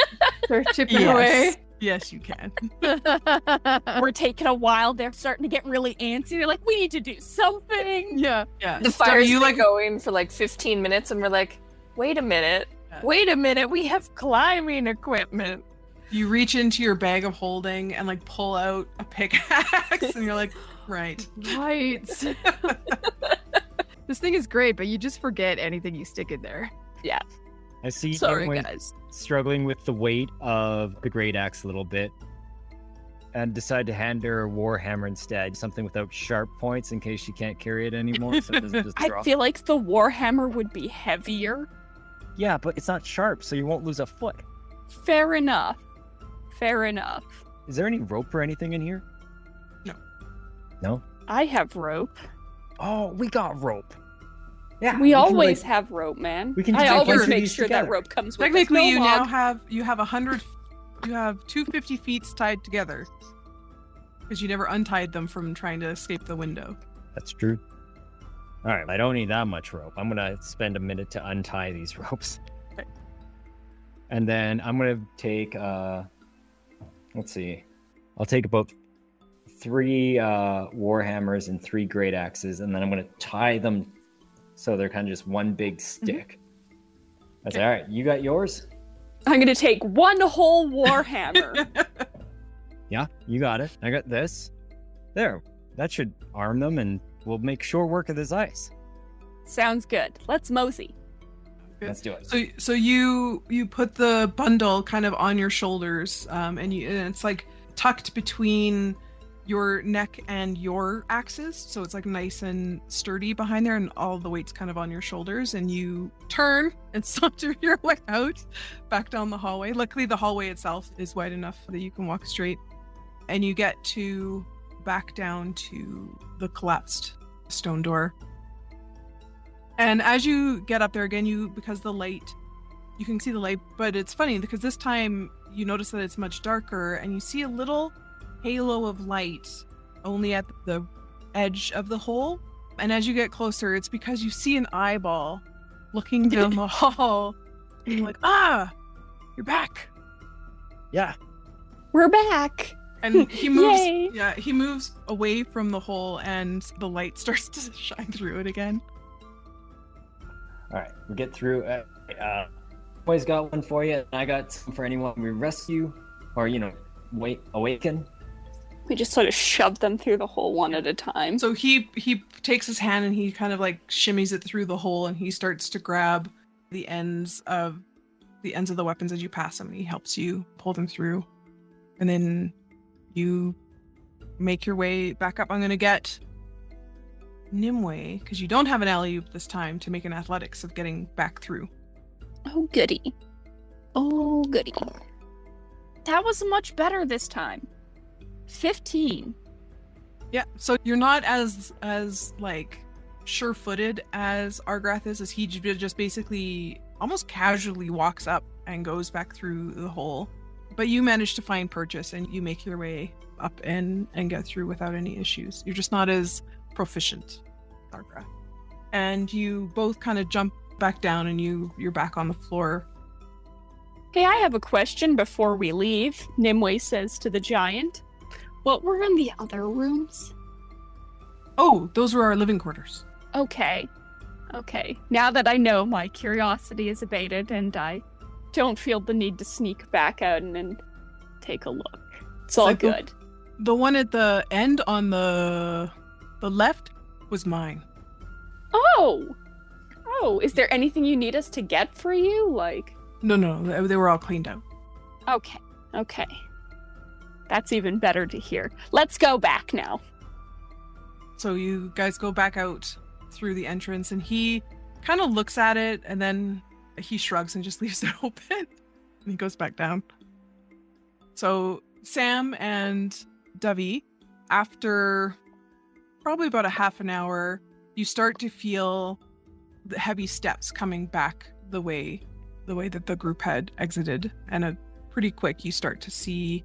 Start chipping away. Yes, you can. We're taking a while. They're starting to get really antsy. They're like, we need to do something. Yeah. Yeah. The So fire's you like going for like 15 minutes, and we're like, wait a minute. Yeah. Wait a minute. We have climbing equipment. You reach into your bag of holding and like pull out a pickaxe, and you're like, right. Right. this thing is great, but you just forget anything you stick in there. Yeah. I see Sorry, Nitwing guys. struggling with the weight of the great axe a little bit, and decide to hand her a warhammer instead, something without sharp points in case she can't carry it anymore, so it doesn't just I feel like the warhammer would be heavier. Yeah, but it's not sharp, so you won't lose a foot. Fair enough. Fair enough. Is there any rope or anything in here? No. No. I have rope. Oh, we got rope. Yeah, we can, always like- have rope, man. we can I take always make these sure that rope comes with Technically, us. No you now have you have a hundred. You have two fifty feet tied together because you never untied them from trying to escape the window. That's true. All right, I don't need that much rope. I'm gonna spend a minute to untie these ropes, Okay. and then I'm gonna take. uh Let's see. I'll take about three uh warhammers and three great axes, and then I'm gonna tie them so they're kind of just one big stick. I say, all right, you got yours. I'm gonna take one whole warhammer. Yeah, you got it. I got this. There, that should arm them, and we'll make sure work of this ice. Sounds good. Let's mosey. Let's do it. So, so you you put the bundle kind of on your shoulders, um, and you and it's like tucked between your neck and your axes, so it's like nice and sturdy behind there, and all the weight's kind of on your shoulders. And you turn and saunter your way out back down the hallway. Luckily, the hallway itself is wide enough that you can walk straight, and you get to back down to the collapsed stone door. And as you get up there again, you because the light, you can see the light, but it's funny because this time you notice that it's much darker and you see a little halo of light only at the edge of the hole. And as you get closer, it's because you see an eyeball looking down the hall. And you're like, ah, you're back. Yeah, We're back. And he moves Yay. yeah, he moves away from the hole and the light starts to shine through it again. All right, we get through. Uh, uh, always got one for you, and I got some for anyone we rescue, or you know, wait, awaken. We just sort of shove them through the hole one at a time. So he he takes his hand and he kind of like shimmies it through the hole and he starts to grab the ends of the ends of the weapons as you pass him and he helps you pull them through. And then you make your way back up. I'm gonna get Nimue, because you don't have an alley oop this time to make an athletics of getting back through. Oh, goody. Oh, goody. That was much better this time. 15. Yeah, so you're not as as like sure-footed as Argrath is, as he just basically almost casually walks up and goes back through the hole. But you manage to find purchase and you make your way up and and get through without any issues. You're just not as proficient, as Argrath. And you both kind of jump back down and you you're back on the floor. Hey, I have a question before we leave. Nimue says to the giant. What were in the other rooms? Oh, those were our living quarters. Okay. Okay. Now that I know, my curiosity is abated and I don't feel the need to sneak back out and, and take a look. It's all like the- good. The one at the end on the the left was mine. Oh! Oh, is there anything you need us to get for you? Like, No, no, they- they were all cleaned out. okay, okay. That's even better to hear. Let's go back now. So you guys go back out through the entrance, and he kind of looks at it, and then he shrugs and just leaves it open. and he goes back down. So Sam and Dovey, after probably about a half an hour, you start to feel the heavy steps coming back the way the way that the group had exited, and a pretty quick you start to see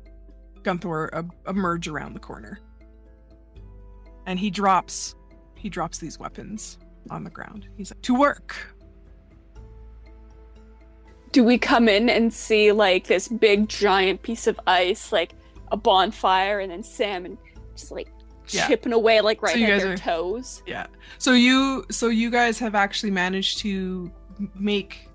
Gunthor emerge around the corner and he drops he drops these weapons on the ground. He's like, to work. Do we come in and see like this big giant piece of ice, like a bonfire, and then Sam and just like Yeah. chipping away like right you at their are- toes? Yeah. So you so you guys have actually managed to make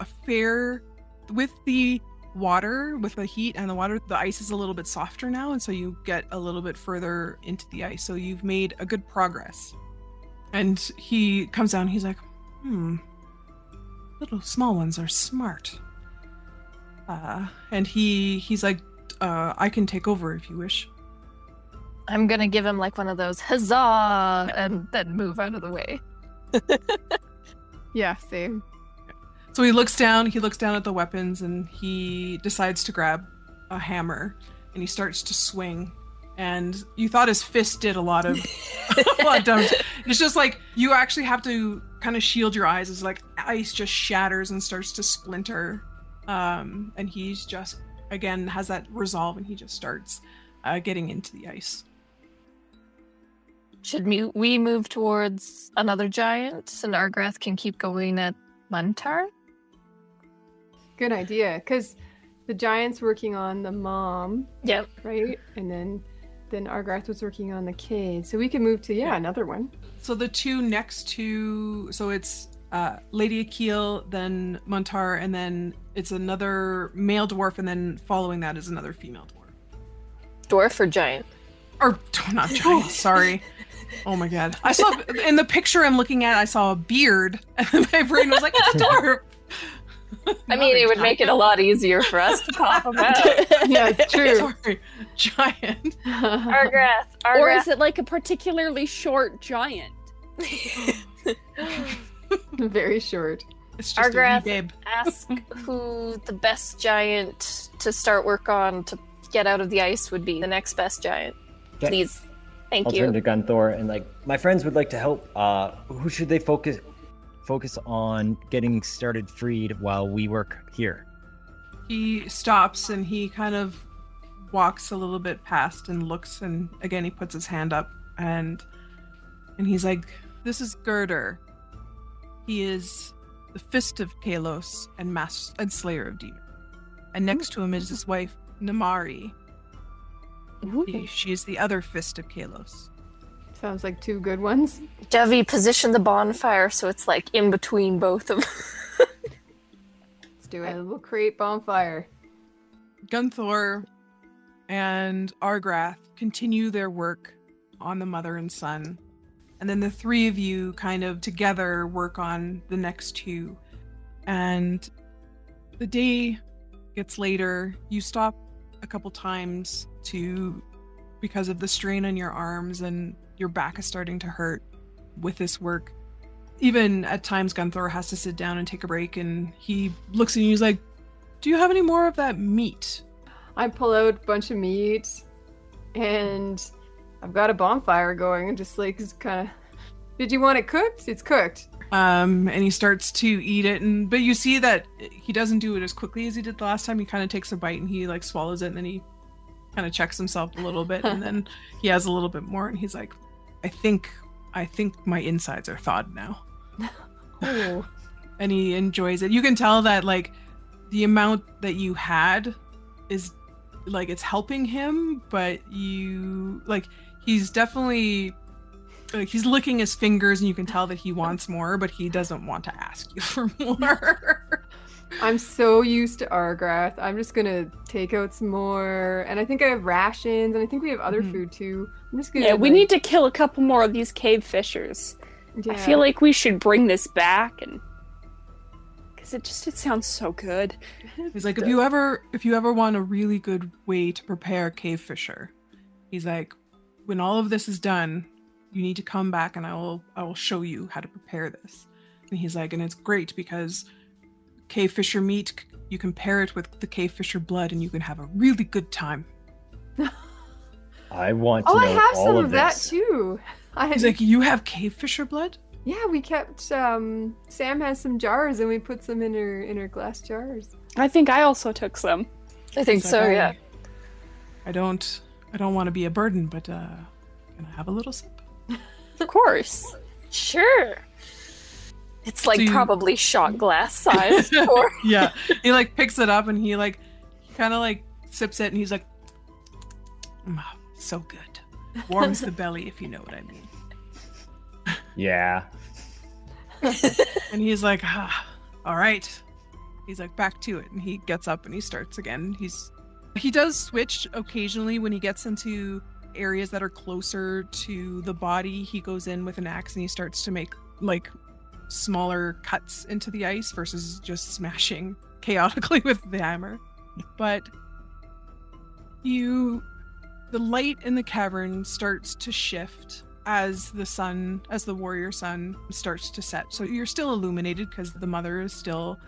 a fair with the water, with the heat and the water, the ice is a little bit softer now, and so you get a little bit further into the ice. So you've made a good progress. And he comes down, he's like, hmm. Little small ones are smart. Uh and he he's like, uh, I can take over if you wish. I'm gonna give him like one of those huzzah and then move out of the way. Yeah, same. So he looks down, he looks down at the weapons and he decides to grab a hammer and he starts to swing. And you thought his fist did a lot of a lot of damage. It's just like you actually have to kind of shield your eyes as like ice just shatters and starts to splinter. Um, and he's just again has that resolve and he just starts uh, getting into the ice. Should we, we move towards another giant and Argrath can keep going at Montar? Good idea. Because the giant's working on the mom, Yep. right? And then then Argrath was working on the kid. So we can move to yeah, Yeah. another one. So the two next to so it's uh, Lady Akil, then Montar, and then it's another male dwarf, and then following that is another female dwarf. Dwarf or giant? Or not giant. sorry. Oh my god! I saw in the picture I'm looking at. I saw a beard, and my brain was like, "It's a dwarf." I mean, it would make it a lot easier for us to pop them out. Yeah, it's true. Sorry, giant. Argrath, Argrath. Or is it like a particularly short giant? Very short. It's just a Argrath. babe. ask who the best giant to start work on to get out of the ice would be. The next best giant, Okay. please. Thank I'll turn to Gunthor and like my friends would like to help. Uh, who should they focus focus on getting started freed while we work here? He stops and he kind of walks a little bit past and looks and again he puts his hand up and and he's like, This is Girder. He is the fist of Kalos and master and slayer of demons. And next to him is his wife, Namari. He- she is the other fist of Kalos. Sounds like two good ones. Devi, position the bonfire so it's like in between both of them. Let's do it. We'll create bonfire. Gunthor and Argrath continue their work on the mother and son. And then the three of you kind of together work on the next two. And the day gets later. You stop a couple times to because of the strain on your arms and your back is starting to hurt with this work. Even at times Gunthor has to sit down and take a break and he looks at you he's like, Do you have any more of that meat? I pull out a bunch of meat and I've got a bonfire going and just like kind of did you want it cooked? It's cooked. Um, and he starts to eat it, and but you see that he doesn't do it as quickly as he did the last time. He kind of takes a bite and he like swallows it, and then he kind of checks himself a little bit, and then he has a little bit more, and he's like, "I think, I think my insides are thawed now." Oh. and he enjoys it. You can tell that like the amount that you had is like it's helping him, but you like he's definitely like he's licking his fingers and you can tell that he wants more, but he doesn't want to ask you for more. I'm so used to Argrath. I'm just gonna take out some more, and I think I have rations, and I think we have other Mhm. food too. I'm just gonna. Yeah, we like- need to kill a couple more of these cave fishers. I feel like we should bring this back and because it just it sounds so good. He's like, if you ever if you ever want a really good way to prepare cave fisher, he's like, when all of this is done, you need to come back and I will I will show you how to prepare this. And he's like, and it's great because cave fisher meat, you can pair it with the cave fisher blood and you can have a really good time. I want to Oh, know I have all some of, of that too. I He's like, you have cave fisher blood? yeah, we kept. um Sam has some jars, and we put some in her in her glass jars. I think I also took some. I think He's so, like, yeah. I, I don't I don't want to be a burden, but uh can I have a little sip? Of course. Sure. It's like So you- probably shot glass size. or yeah. He like picks it up and he like kind of like sips it and he's like "Mm, so good. Warms the belly if you know what I mean. Yeah. And he's like, ah, all right. He's like back to it and he gets up and he starts again. He's he does switch occasionally when he gets into areas that are closer to the body. He goes in with an axe and he starts to make like smaller cuts into the ice versus just smashing chaotically with the hammer. But you the light in the cavern starts to shift as the sun as the warrior sun starts to set so you're still illuminated because the mother is still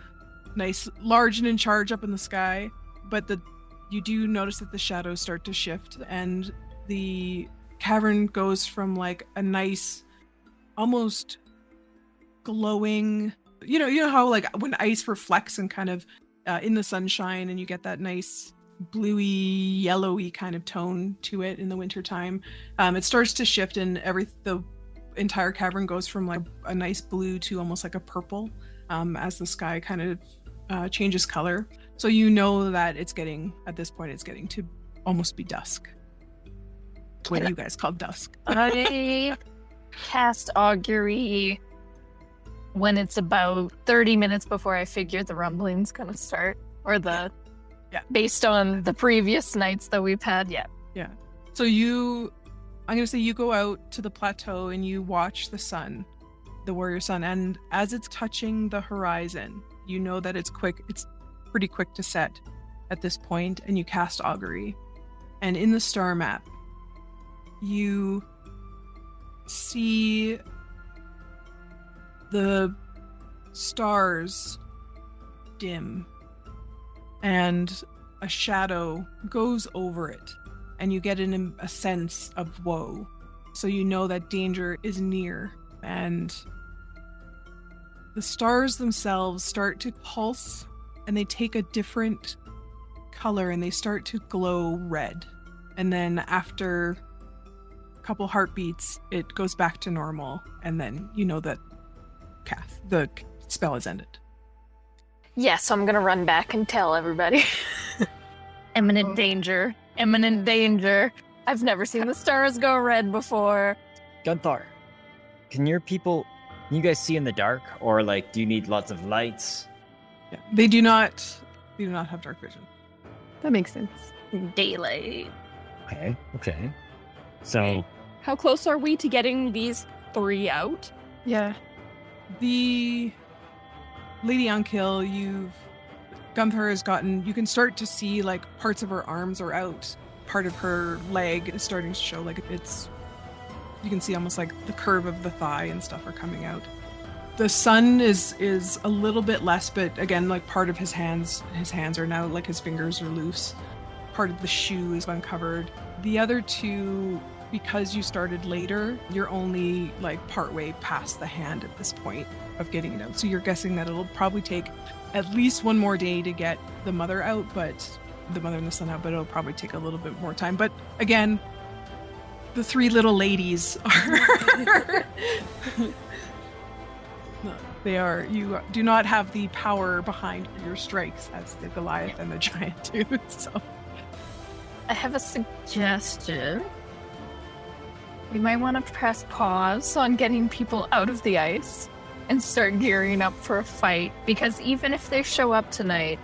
nice large and in charge up in the sky but the you do notice that the shadows start to shift and the cavern goes from like a nice almost glowing you know you know how like when ice reflects and kind of uh, in the sunshine and you get that nice bluey yellowy kind of tone to it in the wintertime um, it starts to shift and every the entire cavern goes from like a nice blue to almost like a purple um, as the sky kind of uh, changes color. So you know that it's getting at this point it's getting to almost be dusk. What do you guys call dusk? I cast augury when it's about 30 minutes before I figure the rumbling's gonna start. Or the Yeah. based on the previous nights that we've had, yeah. Yeah. So you, I'm to say you go out to the plateau and you watch the sun, the warrior sun, and as it's touching the horizon, you know that it's quick. It's pretty quick to set at this point, and you cast augury, and in the star map, you see the stars dim, and a shadow goes over it and you get an, a sense of woe. So you know that danger is near, and the stars themselves start to pulse and they take a different color and they start to glow red. And then after a couple heartbeats, it goes back to normal, and then you know that Kath, the spell is ended. Yeah, so I'm gonna run back and tell everybody. Imminent Oh. danger. Imminent danger. I've never seen the stars go red before. Gunthor, can your people, can you guys see in the dark, or like, do you need lots of lights? Yeah. They do not they do not have dark vision. That makes sense. daylight. Okay. Okay. So How close are we to getting these three out? Yeah. The Lady Akil you've Gunthor has gotten you can start to see like parts of her arms are out. Part of her leg is starting to show like it's you can see almost like the curve of the thigh and stuff are coming out. The sun is is a little bit less, but again, like part of his hands his hands are now like his fingers are loose. Part of the shoe is uncovered. The other two because you started later, you're only like partway past the hand at this point of getting it out. So you're guessing that it'll probably take at least one more day to get the mother out, but the mother and the son out, but it'll probably take a little bit more time. But again, the three little ladies are they are you do not have the power behind your strikes as the Goliath and the giant do. So I have a suggestion. We might want to press pause on getting people out of the ice and start gearing up for a fight because even if they show up tonight,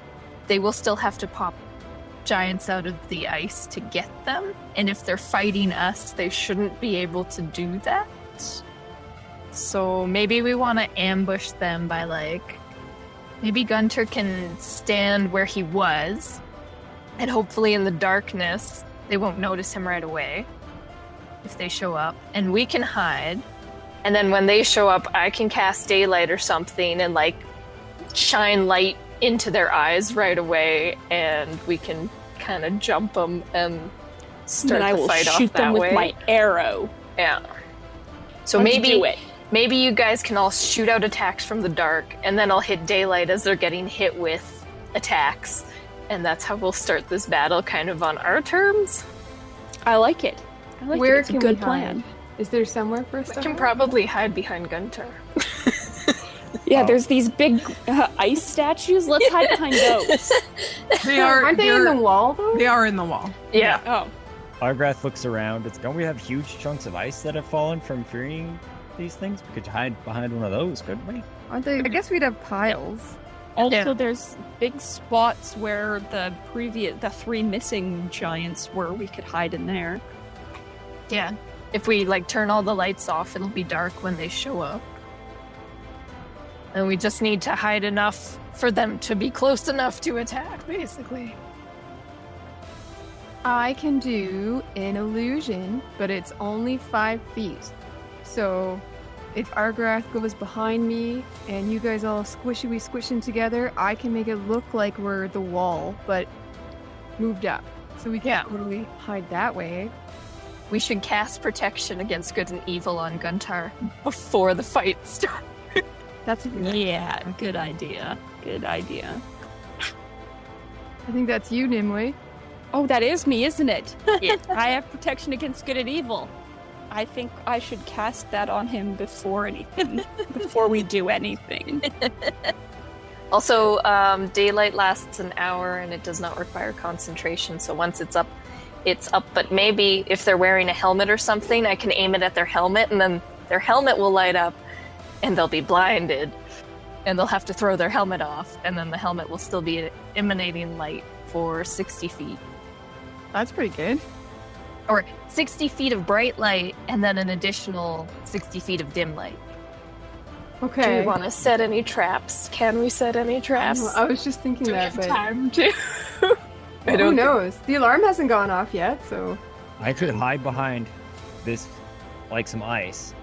they will still have to pop giants out of the ice to get them. And if they're fighting us, they shouldn't be able to do that. So maybe we want to ambush them by like. Maybe Gunthor can stand where he was, and hopefully in the darkness, they won't notice him right away if they show up. And we can hide. And then when they show up, I can cast daylight or something and like shine light into their eyes right away, and we can kind of jump them and start then I will fight shoot off them that with way. my arrow. Yeah. So Let's maybe do maybe you guys can all shoot out attacks from the dark, and then I'll hit daylight as they're getting hit with attacks, and that's how we'll start this battle, kind of on our terms. I like it. I like Where it. It's can a good we plan. hide? Is there somewhere for us We to can hide? probably hide behind Gunthor. Yeah, Oh. there's these big uh, ice statues. Let's hide behind those. they are Aren't they in the wall though? they are in the wall. Yeah. Oh, Argrath looks around. It's, don't we have huge chunks of ice that have fallen from freeing these things? We could hide behind one of those, couldn't we? Aren't they? I guess we'd have piles. also Yeah. there's big spots where the previous, the three missing giants were. We could hide in there. Yeah. If we like turn all the lights off, it'll be dark when they show up. And we just need to hide enough for them to be close enough to attack, basically. I can do an illusion, but it's only five feet. So if Argrath goes behind me and you guys all squishy we squishing together, I can make it look like we're the wall, but moved up. So we can Yeah. totally hide that way. We should cast protection against good and evil on Gunthor before the fight starts. That's Yeah, good idea. Good idea. I think that's you, Nimue. Oh, that is me, isn't it? Yeah. I have protection against good and evil. I think I should cast that on him before anything, before we do anything. Also, um, daylight lasts an hour and it does not require concentration. So once it's up, it's up. But maybe if they're wearing a helmet or something, I can aim it at their helmet and then their helmet will light up and they'll be blinded and they'll have to throw their helmet off. And then the helmet will still be emanating light for 60 feet. That's pretty good. Or 60 feet of bright light and then an additional 60 feet of dim light. Okay. Do Okay. we want to set any traps? Can we set any traps? know, I was just thinking Do we that, have but time to? I who don't think- knows? The alarm hasn't gone off yet, so I could hide behind this, like some ice,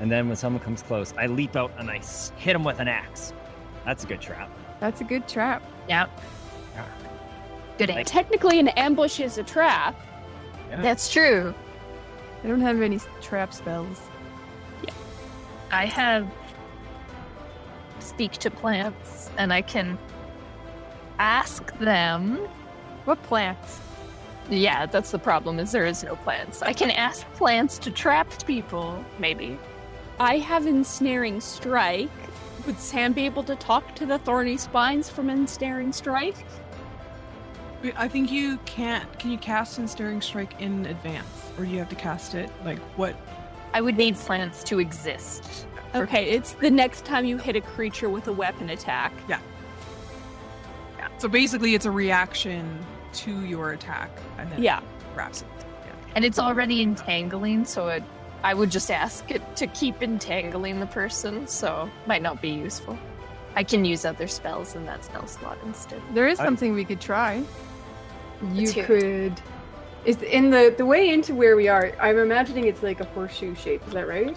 and then when someone comes close, I leap out and I s- hit them with an axe. That's a good trap. That's a good trap. Yeah. Good Like- Technically, an ambush is a trap. That's true. I don't have any trap spells. Yeah. I have speak to plants, and I can ask them. What plants? Yeah, that's the problem. Is there is no plants. I can ask plants to trap people. Maybe. I have ensnaring strike. Would Sam be able to talk to the thorny spines from ensnaring strike? I think you can't. Can you cast Ensnaring Strike in advance, or do you have to cast it like what? I would need plants to exist. Okay, it's the next time you hit a creature with a weapon attack. Yeah. yeah. So basically, it's a reaction to your attack and then Yeah. wraps it. Yeah. And it's already entangling, so it, I would just ask it to keep entangling the person, so might not be useful. I can use other spells in that spell slot instead. There is I- something we could try. You Let's hear it. could. Is in the the way into where we are. I'm imagining it's like a horseshoe shape. Is that right?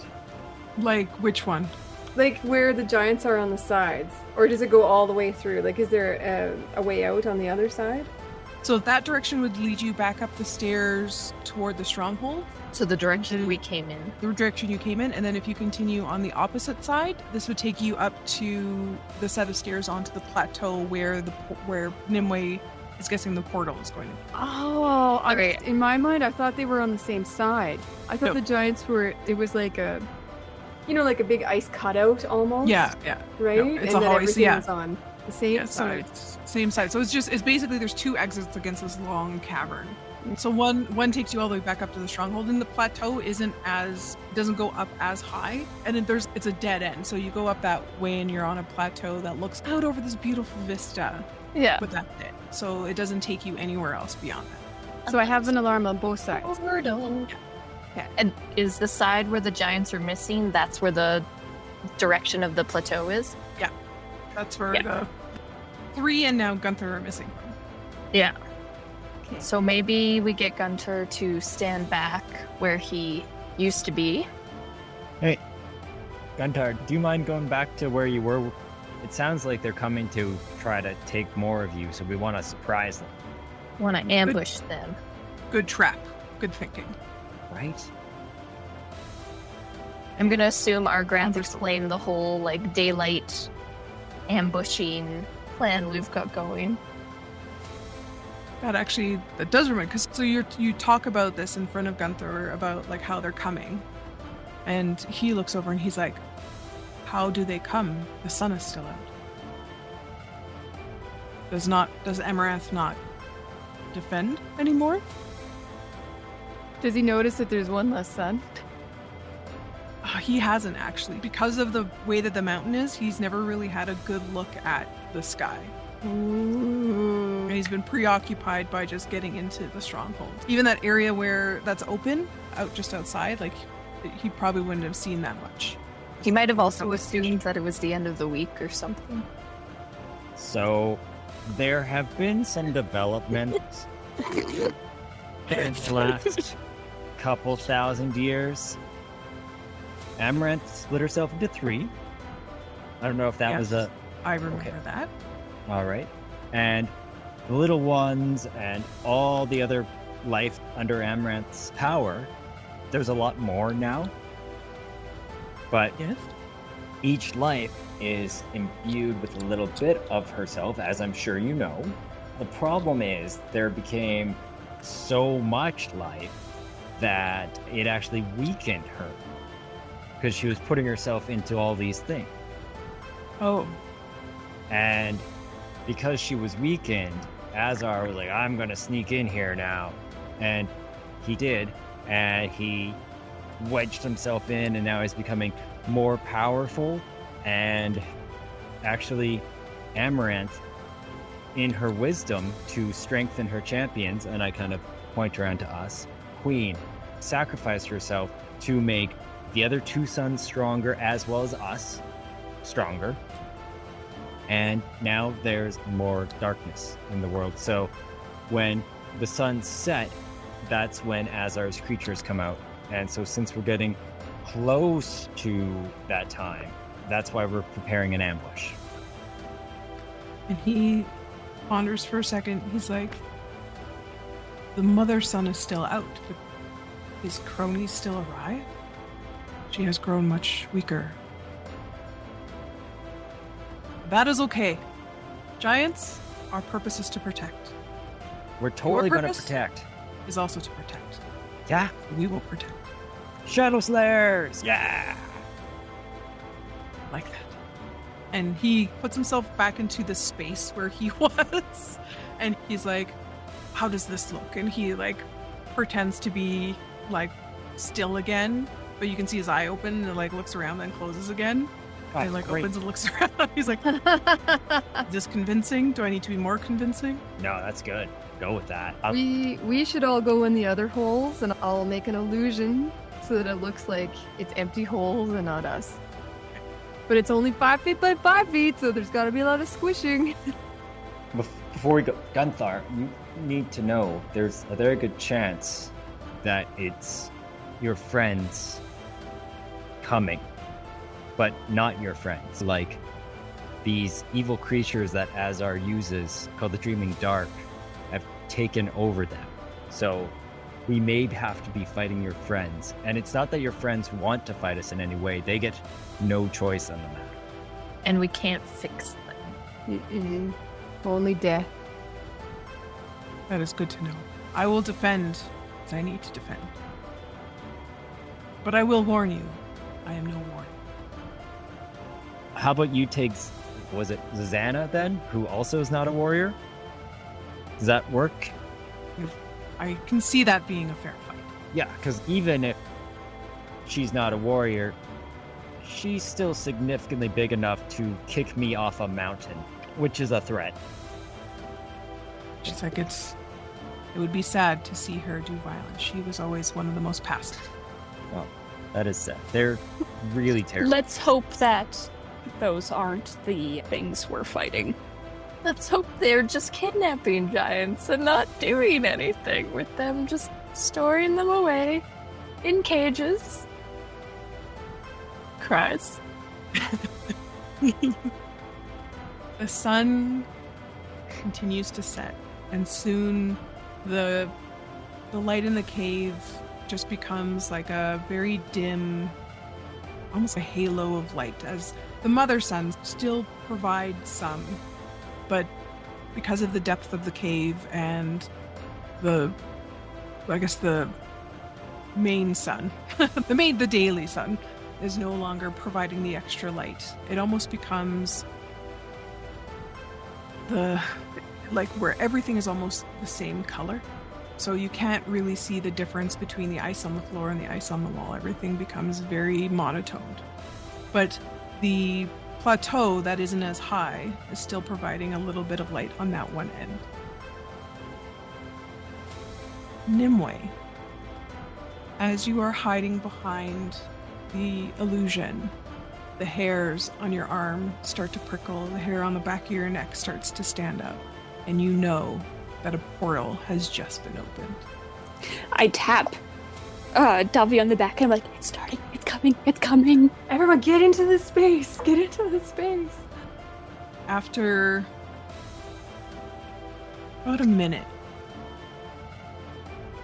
Like which one? Like where the giants are on the sides, or does it go all the way through? Like, is there a, a way out on the other side? So that direction would lead you back up the stairs toward the stronghold, So the direction mm-hmm. we came in. the direction you came in, and then if you continue on the opposite side, this would take you up to the set of stairs onto the plateau where the where Nimue is guessing the portal is going. to be. Oh, I- Okay. in my mind, I thought they were on the same side. I thought No. the giants were. It was like a, you know, like a big ice cutout almost. Yeah, yeah, Right. No, it's and a then hallway, so yeah. on the same yeah. Side. it's same side. So it's just it's basically there's two exits against this long cavern. So one one takes you all the way back up to the stronghold, and the plateau isn't as doesn't go up as high, and then there's it's a dead end. So you go up that way, and you're on a plateau that looks out over this beautiful vista, Yeah. but that's it. So it doesn't take you anywhere else beyond that. So I have an alarm on both sides. Yeah. And is the side where the giants are missing, that's where the direction of the plateau is? Yeah, that's where Yeah. the three and now Gunthor are missing. Yeah. Okay. So maybe we get Gunthor to stand back where he used to be. Hey, Gunthor, do you mind going back to where you were? It sounds like they're coming to try to take more of you, so we want to surprise them, Want to ambush them. Good trap. Good thinking. right? I'm gonna assume Argrath's explain the whole like daylight ambushing plan we've got going. That actually that does remind because so you you talk about this in front of Gunthor about like how they're coming, and he looks over and he's like, "How do they come? The sun is still out. Does not does Amaranth not defend anymore? Does he notice that there's one less sun? Uh, he hasn't actually because of the way that the mountain is. He's never really had a good look at the sky. And he's been preoccupied by just getting into the stronghold. Even that area where that's open, out just outside, like he probably wouldn't have seen that much. He might have also assumed that it was the end of the week or something. So, there have been some developments in the last couple thousand years. Amaranth split herself into three. I don't know if that was a I remember Okay. that. All right. And the little ones and all the other life under Amaranth's power, there's a lot more now. But Yes. Each life is imbued with a little bit of herself, as I'm sure you know. The problem is there became so much life that it actually weakened her because she was putting herself into all these things. Oh, And because she was weakened, Azar was like, I'm going to sneak in here now. And he did. And he wedged himself in, and now he's becoming more powerful. And actually, Amaranth, in her wisdom to strengthen her champions, and I kind of point around to us, Queen sacrificed herself to make the other two suns stronger as well as us stronger and now there's more darkness in the world. So when the sun set, that's when Azar's creatures come out. And so since we're getting close to that time, that's why we're preparing an ambush. and he ponders for a second. He's like, "The mother sun is still out, but his cronies still arrive. She has grown much weaker. That is okay. Giants, our purpose is to protect. We're totally going to protect. Is also to protect. Yeah. We will protect. Shadow Slayers. Yeah. like that. And he puts himself back into the space where he was. And he's like, How does this look? And he like pretends to be like still again, but you can see his eye open and like looks around then closes again. I Oh, like great. opens and looks around. He's like, "Is this convincing? Do I need to be more convincing?" No, that's good. Go with that. I'll- we we should all go in the other holes, and I'll make an illusion so that it looks like it's empty holes and not us. But it's only five feet by five feet, so there's got to be a lot of squishing. Before we go, Gunthor, you need to know there's a very good chance that it's your friends coming, but not your friends. Like these evil creatures that Azar uses, called the Dreaming Dark, have taken over them. So we may have to be fighting your friends. And it's not that your friends want to fight us in any way, they get no choice on the matter. And we can't fix them. Mm-mm. Only death. That is good to know. I will defend as I need to defend. But I will warn you, I am no warning. How about you take, was it Zazana then, who also is not a warrior? Does that work? I can see that being a fair fight. Yeah, because even if she's not a warrior, she's still significantly big enough to kick me off a mountain, which is a threat. She's like, it's. It would be sad to see her do violence. She was always one of the most passive. Oh, that is sad. They're really terrible. Let's hope that those aren't the things we're fighting. Let's hope they're just kidnapping giants and not doing anything with them, just storing them away in cages. Cries. The sun continues to set, and soon the the light in the cave just becomes like a very dim, almost a halo of light, as the mother sun still provides some, but because of the depth of the cave and the, I guess the main sun, the main the daily sun is no longer providing the extra light. It almost becomes the like where everything is almost the same color. So you can't really see the difference between the ice on the floor and the ice on the wall. Everything becomes very monotoned. But the plateau that isn't as high is still providing a little bit of light on that one end. Nimue, as you are hiding behind the illusion, the hairs on your arm start to prickle, the hair on the back of your neck starts to stand up, and you know that a portal has just been opened. I tap uh, Dovey on the back and I'm like, it's starting, it's coming, it's coming. Everyone, get into the space. Get into the space. After about a minute,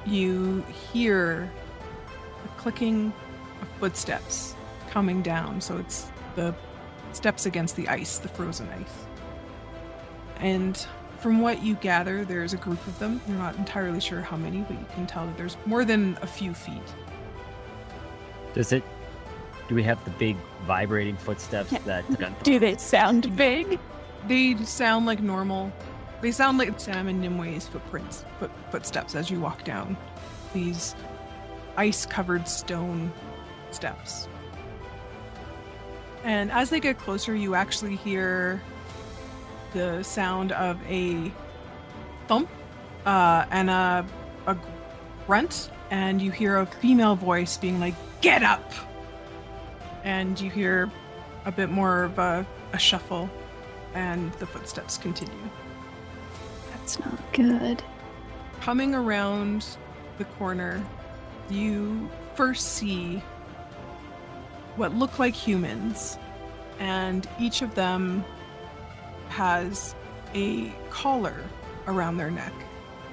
you hear the clicking of footsteps coming down. So it's the steps against the ice, the frozen ice. And from what you gather, there's a group of them. You're not entirely sure how many, but you can tell that there's more than a few feet. Does it? Do we have the big vibrating footsteps Yeah. that Do they sound big? They sound like normal. They sound like Sam and Nimue's footprints, foot, footsteps as you walk down these ice-covered stone steps. And as they get closer, you actually hear the sound of a thump uh, and a, a grunt, and you hear a female voice being like, "Get up!" And you hear a bit more of a, a shuffle and the footsteps continue. That's not good. Coming around the corner, you first see what look like humans, and each of them has a collar around their neck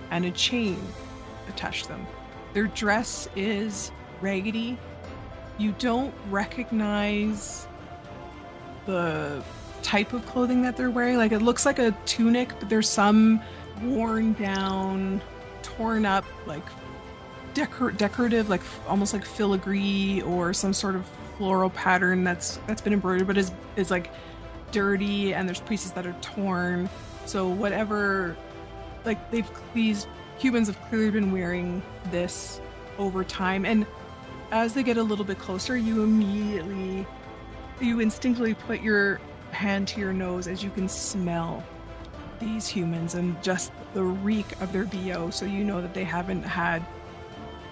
and a chain attached to them. Their dress is raggedy. You don't recognize the type of clothing that they're wearing. Like it looks like a tunic, but there's some worn down, torn up, like decor- decorative, like almost like filigree or some sort of floral pattern that's that's been embroidered, but is is like dirty, and there's pieces that are torn. So whatever, like they've these humans have clearly been wearing this over time, and as they get a little bit closer, you immediately you instinctively put your hand to your nose as you can smell these humans and just the reek of their BO, so you know that they haven't had,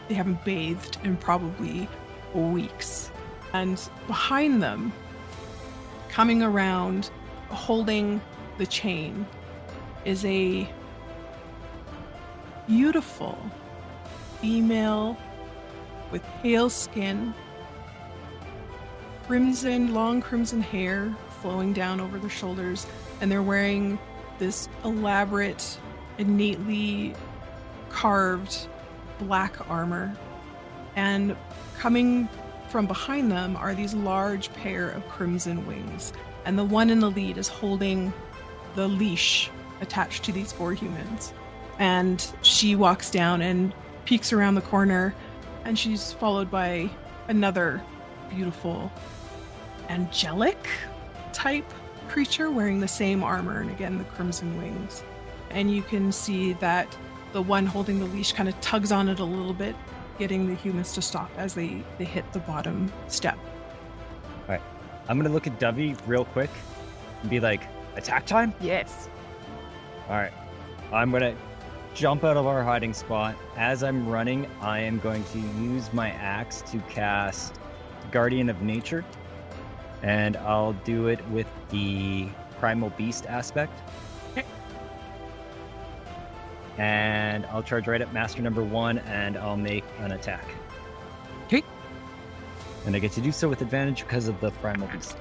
they haven't bathed in probably weeks. And behind them, coming around, holding the chain, is a beautiful female with pale skin, crimson, long crimson hair flowing down over their shoulders, and they're wearing this elaborate and neatly carved black armor. And coming from behind them are these large pair of crimson wings. And the one in the lead is holding the leash attached to these four humans. And she walks down and peeks around the corner, and she's followed by another beautiful angelic type creature wearing the same armor and again the crimson wings. And you can see that the one holding the leash kind of tugs on it a little bit, getting the humans to stop as they, they hit the bottom step. All right. I'm gonna look at Dovey real quick and be like, attack time? Yes. All right. I'm gonna jump out of our hiding spot. As I'm running, I am going to use my axe to cast Guardian of Nature. And I'll do it with the Primal Beast aspect. Okay. And I'll charge right at Master number one and I'll make an attack. Okay. And I get to do so with advantage because of the Primal Beast.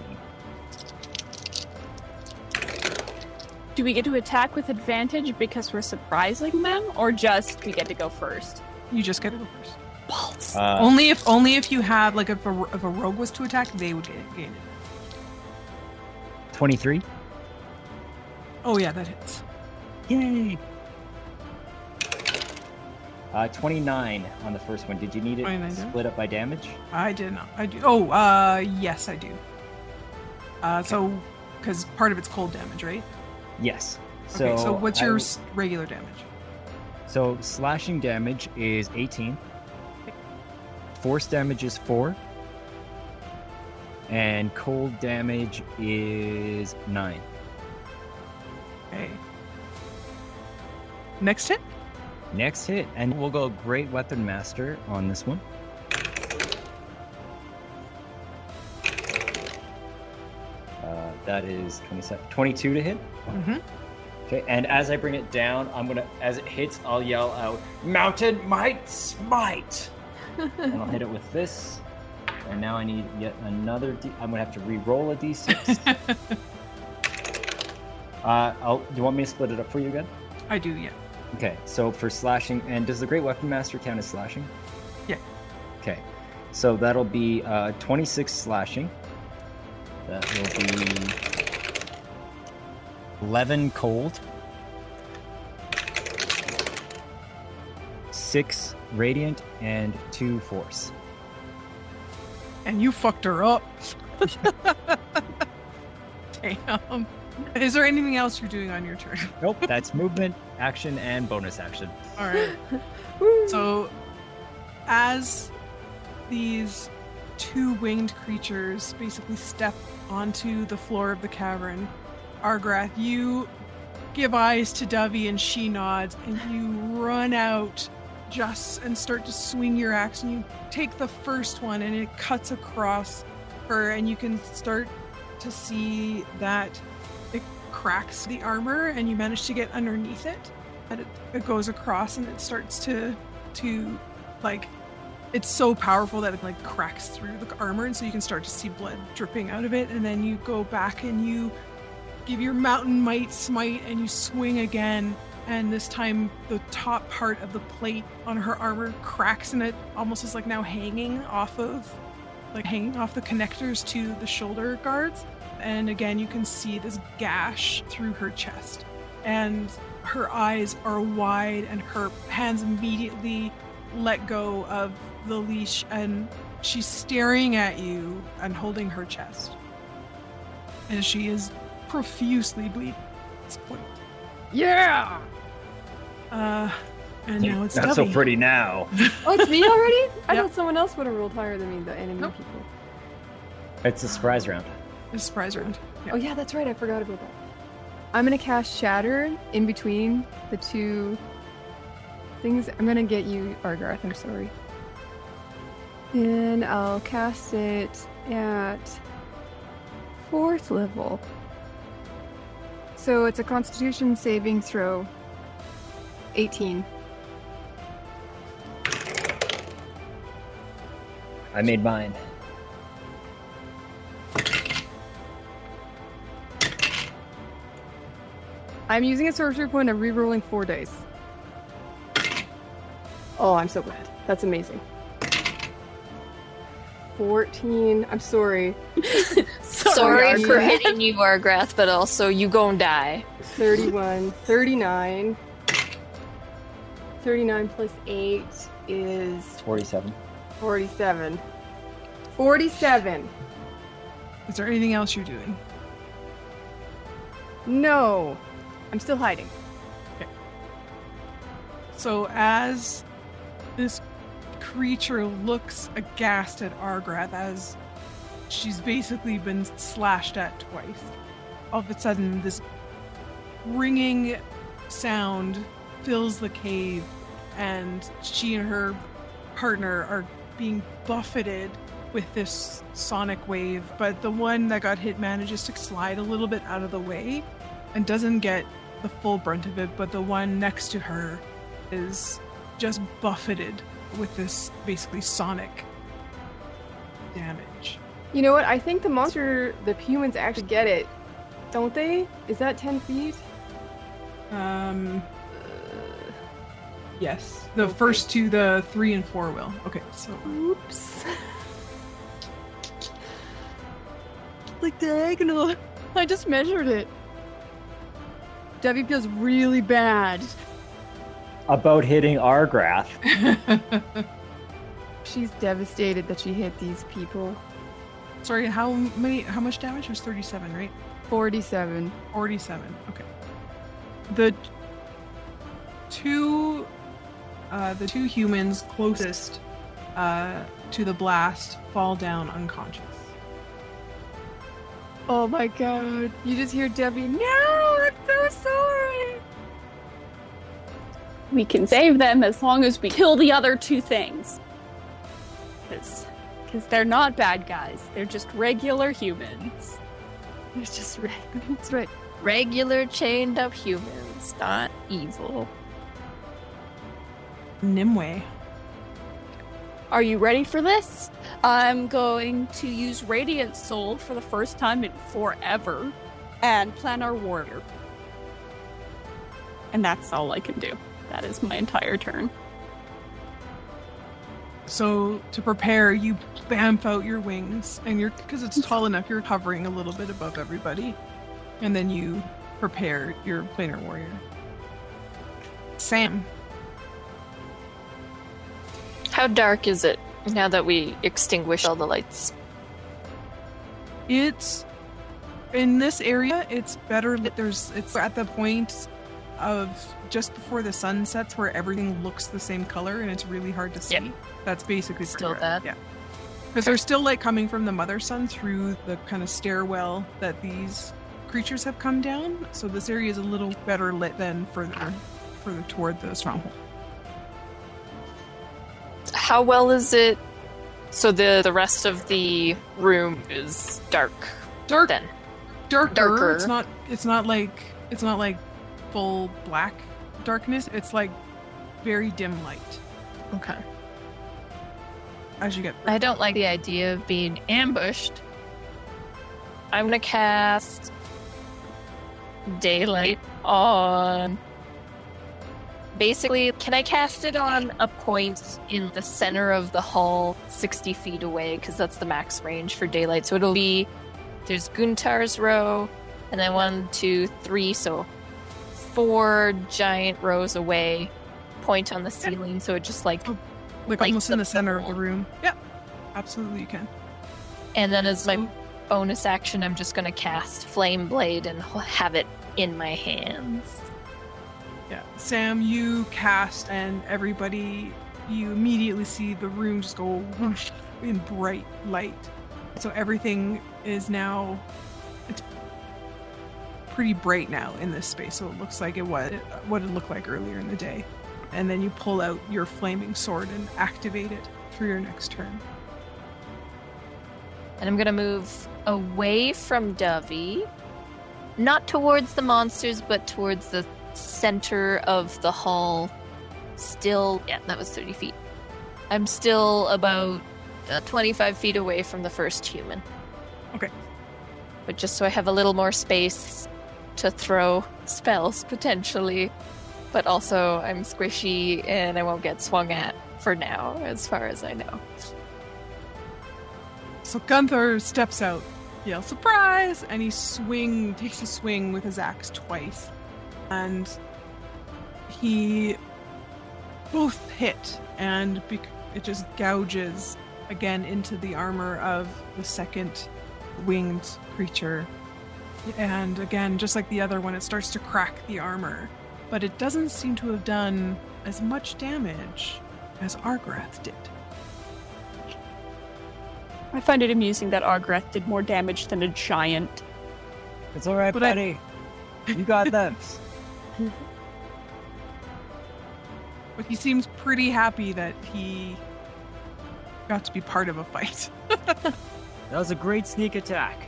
Do we get to attack with advantage because we're surprising them, or just we get to go first? You just get to go first. Balls. Uh, only if only if you have like if a, if a rogue was to attack, they would get gain it. 23. Oh yeah, that hits. Yay! Uh, 29 on the first one. Did you need it 29 damage? split up by damage? I did not. I do. Oh, uh, yes, I do. Uh, so because part of it's cold damage, right? Yes. So, okay. So what's I- your regular damage? So slashing damage is 18. Force damage is 4. And cold damage is 9. Okay. Next hit. Next hit, and we'll go Great Weapon Master on this one. That is 27, 22 to hit. Mm-hmm. Okay, and as I bring it down, I'm gonna, as it hits, I'll yell out, Mountain Might Smite! and I'll hit it with this. And now I need yet another D. I'm gonna have to re-roll a D6. uh, I'll, do you want me to split it up for you again? I do. Yeah. Okay, so for slashing, and does the Great Weapon Master count as slashing? Yeah. Okay, so that'll be uh, 26 slashing. That will be 11 cold. 6 radiant, and 2 force. And you fucked her up. Damn. Is there anything else you're doing on your turn? Nope, that's movement, action, and bonus action. All right. So, as these two winged creatures basically step onto the floor of the cavern, Argrath, you give eyes to Dovey and she nods, and you run out just and start to swing your axe, and you take the first one, and it cuts across her, and you can start to see that it cracks the armor, and you manage to get underneath it that it, it goes across and it starts to to like it's so powerful that it like cracks through the armor and so you can start to see blood dripping out of it and then you go back and you give your mountain might smite and you swing again and this time the top part of the plate on her armor cracks and it almost is like now hanging off of like hanging off the connectors to the shoulder guards. And again you can see this gash through her chest and her eyes are wide and her hands immediately let go of the leash and she's staring at you and holding her chest and she is profusely bleeding at this point Yeah. uh and now it's Not so Dovey. pretty now. Oh, it's me already? I Yep. thought someone else would have rolled higher than me, the enemy Nope. people. It's a surprise round. a surprise round. Yeah. Oh yeah, that's right. I forgot about that. I'm gonna cast Shatter in between the two things. I'm gonna get you, Argrath. I'm sorry. And I'll cast it at fourth level. So it's a Constitution saving throw. 18. I made mine. I'm using a sorcery point and re-rolling four dice. Oh, I'm so glad. That's amazing. 14. I'm sorry. Sorry for Argrath. hitting you, Argrath, but also you gon' die. 31, 39. 39 plus 8 is 47. 47. 47. Is there anything else you're doing? No. I'm still hiding. Okay. So as this creature looks aghast at Argrath as she's basically been slashed at twice, all of a sudden this ringing sound fills the cave and she and her partner are being buffeted with this sonic wave, but the one that got hit manages to slide a little bit out of the way and doesn't get the full brunt of it, but the one next to her is just buffeted with this basically sonic damage. You know what? I think the monster, the humans actually get it. Don't they? Is that 10 feet? Um, yes, the Okay. first two, the three and four will. Okay, so Oops. like diagonal. I just measured it. Debbie feels really bad. About hitting Argrath. She's devastated that she hit these people. sorry, how many? How much damage It was thirty-seven, right? 47. 47. Okay. The two uh, the two humans closest uh, to the blast fall down unconscious. Oh my god. You just hear Debbie, no, I'm so sorry. We can save them as long as we kill the other two things. Because they're not bad guys. They're just regular humans. They're just. That's right. Regular chained up humans, not evil. Nimue. Are you ready for this? I'm going to use Radiant Soul for the first time in forever and planar warrior. And that's all I can do. That is my entire turn. So to prepare, you bamf out your wings, and you're because it's tall enough, you're hovering a little bit above everybody, and then you prepare your planar warrior. Sam, How dark is it now that we extinguish all the lights? it's in this area. It's better lit. There's it's at the point of just before the sun sets where everything looks the same color, and it's really hard to see. Yep. That's basically Still that? Yeah. Because there's still light coming from the mother sun through the kind of stairwell that these creatures have come down. So this area is a little better lit than further further toward the stronghold. How well is it? So the the rest of the room is dark. Dark Then darker. Darker. It's not it's not like it's not like full black darkness. It's like very dim light Okay. as you get I don't like the idea of being ambushed. I'm gonna cast daylight on. Basically, can I cast it on a point in the center of the hall, 60 feet away? Because that's the max range for daylight. So it'll be there's Gunthor's row, and then one, two, three, so four giant rows away. Point on the ceiling, so it just like oh, like, like almost in the the center of the room. Yep. Absolutely you can. And then as my bonus action, I'm just gonna cast Flame Blade and have it in my hands. Yeah. Sam, you cast and everybody you immediately see the room just go whoosh in bright light. So everything is now pretty bright now in this space. So it looks like it was what it looked like earlier in the day. And then you pull out your flaming sword and activate it for your next turn. And I'm gonna move away from Dovey. Not towards the monsters, but towards the center of the hall. Still, yeah, that was 30 feet. I'm still about uh, 25 feet away from the first human. Okay. But just so I have a little more space to throw spells potentially. But also, I'm squishy and I won't get swung at for now, as far as I know. So Gunthor steps out, yells surprise, and he swing takes a swing with his axe twice. And he both hit and it just gouges again into the armor of the second winged creature. And again, just like the other one, it starts to crack the armor. But it doesn't seem to have done as much damage as Argrath did. I find it amusing that Argrath did more damage than a giant. It's all right, But I- buddy. You got this. But he seems pretty happy that he got to be part of a fight. That was a great sneak attack.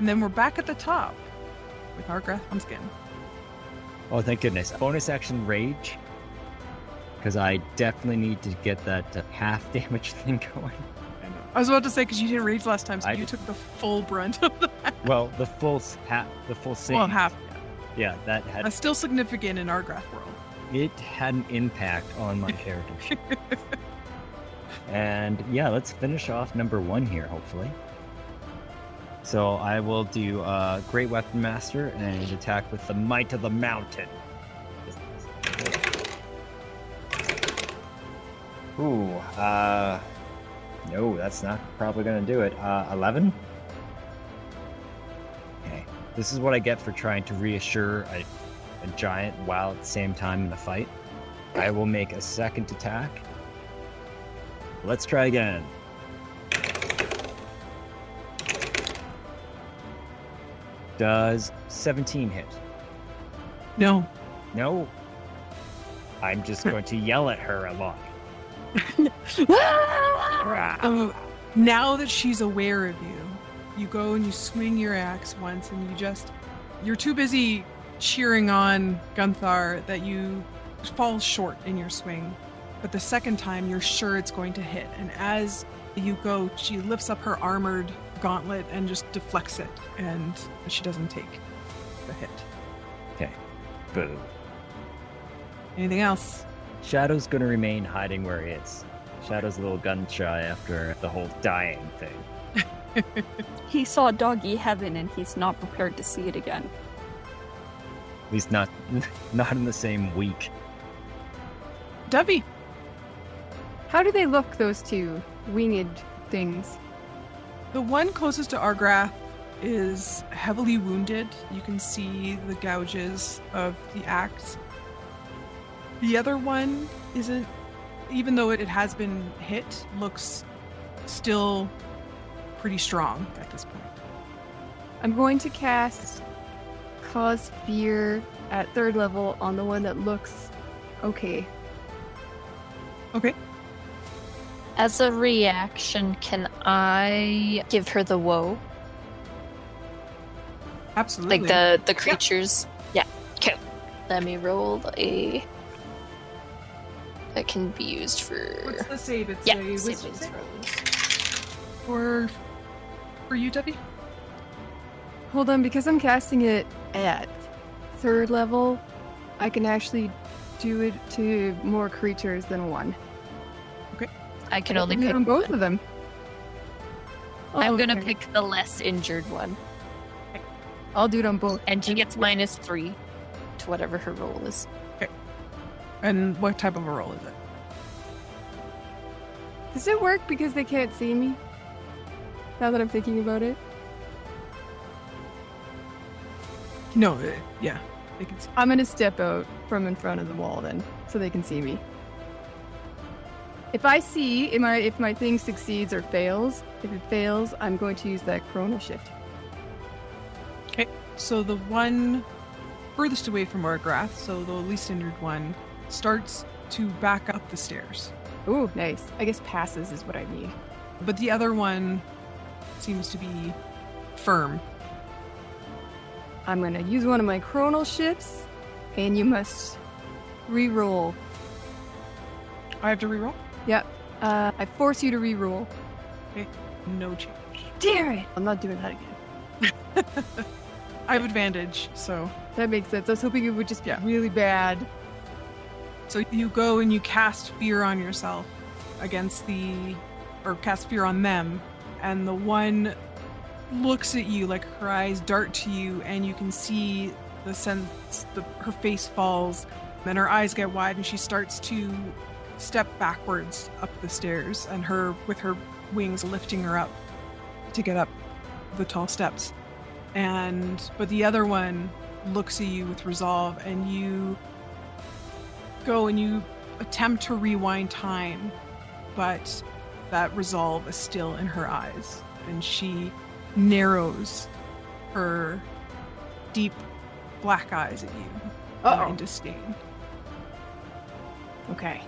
And then we're back at the top with our grasp on skin. Oh, thank goodness. Bonus action rage. Because I definitely need to get that uh, half damage thing going. I was about to say because you didn't rage last time, so I you did. took the full brunt of that. Well, the full half, the full save. Well, half. Yeah, that had That's still significant in Argrath world. it had an impact on my character. and yeah, let's finish off number one here, hopefully. So I will do uh, Great Weapon Master and attack with the Might of the Mountain. Ooh, uh, no, that's not probably gonna do it. Uh, 11? Okay, this is what I get for trying to reassure a, a giant while at the same time in the fight. I will make a second attack. Let's try again. Does 17 hit? No. No. I'm just going to yell at her a lot. Oh, now that she's aware of you, you go and you swing your axe once, and you just you're too busy cheering on Gunthor that you fall short in your swing. But the second time, you're sure it's going to hit, and as you go, she lifts up her armored gauntlet and just deflects it, and she doesn't take the hit. Okay. Boo. Anything else? Shadow's going to remain hiding where he is. Shadow's a little gun shy after the whole dying thing. He saw doggy heaven and he's not prepared to see it again. At least not not in the same week. Dovey, How do they look, those two winged things? The one closest to Argrath is heavily wounded. You can see the gouges of the axe. The other one isn't, even though it, it has been hit, looks still pretty strong at this point. I'm going to cast Cause Fear at third level on the one that looks okay. Okay. As a reaction, can I give her the woe? Absolutely. Like the the creatures? Yeah. Okay. Let me roll a. That can be used for. What's the save? It's yeah, a wisdom saving save? throws. For, for you, Dovey? Hold on, because I'm casting it at third level, I can actually do it to more creatures than one. I can only pick on both one. of them. I'm Oh, gonna okay. pick the less injured one, I'll do it on both. and she gets minus three to whatever her roll is. Okay. And what type of a roll is it? Does it work because they can't see me? Now that I'm thinking about it, No, uh, yeah. They can see. I'm gonna step out from in front of the wall then, so they can see me. If I see if my if my thing succeeds or fails, if it fails, I'm going to use that chronal shift. Okay, so the one furthest away from Argrath, so the least injured one, starts to back up the stairs. Ooh, nice. I guess passes is what I need. But the other one seems to be firm. I'm gonna use one of my chronal shifts, and you must re-roll. I have to reroll? Yep. Uh, I force you to re-roll. No change. Damn it! I'm not doing that again. I have advantage, so That makes sense. I was hoping it would just be Yeah. really bad. so you go and you cast fear on yourself against the or cast fear on them and the one looks at you like her eyes dart to you and you can see the sense the, her face falls then her eyes get wide and she starts to step backwards up the stairs and her with her wings lifting her up to get up the tall steps. And but the other one looks at you with resolve and you go and you attempt to rewind time but that resolve is still in her eyes and she narrows her deep black eyes at you in disdain. Okay.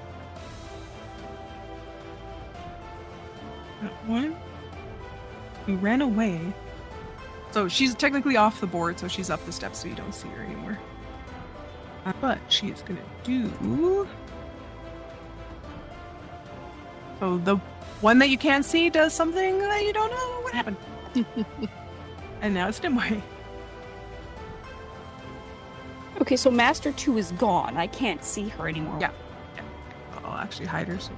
That one who ran away. So she's technically off the board, so she's up the steps, so you don't see her anymore. Uh, But she is gonna do. So the one that you can't see does something that you don't know what happened. and now it's Dimway. Okay, so Master 2 is gone. I can't see her anymore. Yeah. I'll actually hide her. So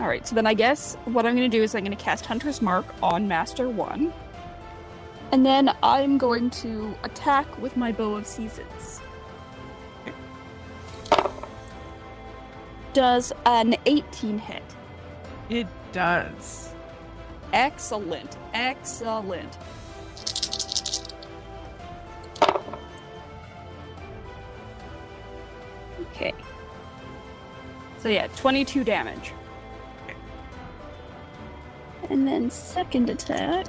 Alright, so then I guess what I'm going to do is I'm going to cast Hunter's Mark on Master 1. And then I'm going to attack with my Bow of Seasons. Does an 18 hit? it does. Excellent. Excellent. Okay. So yeah, 22 damage. And then second attack.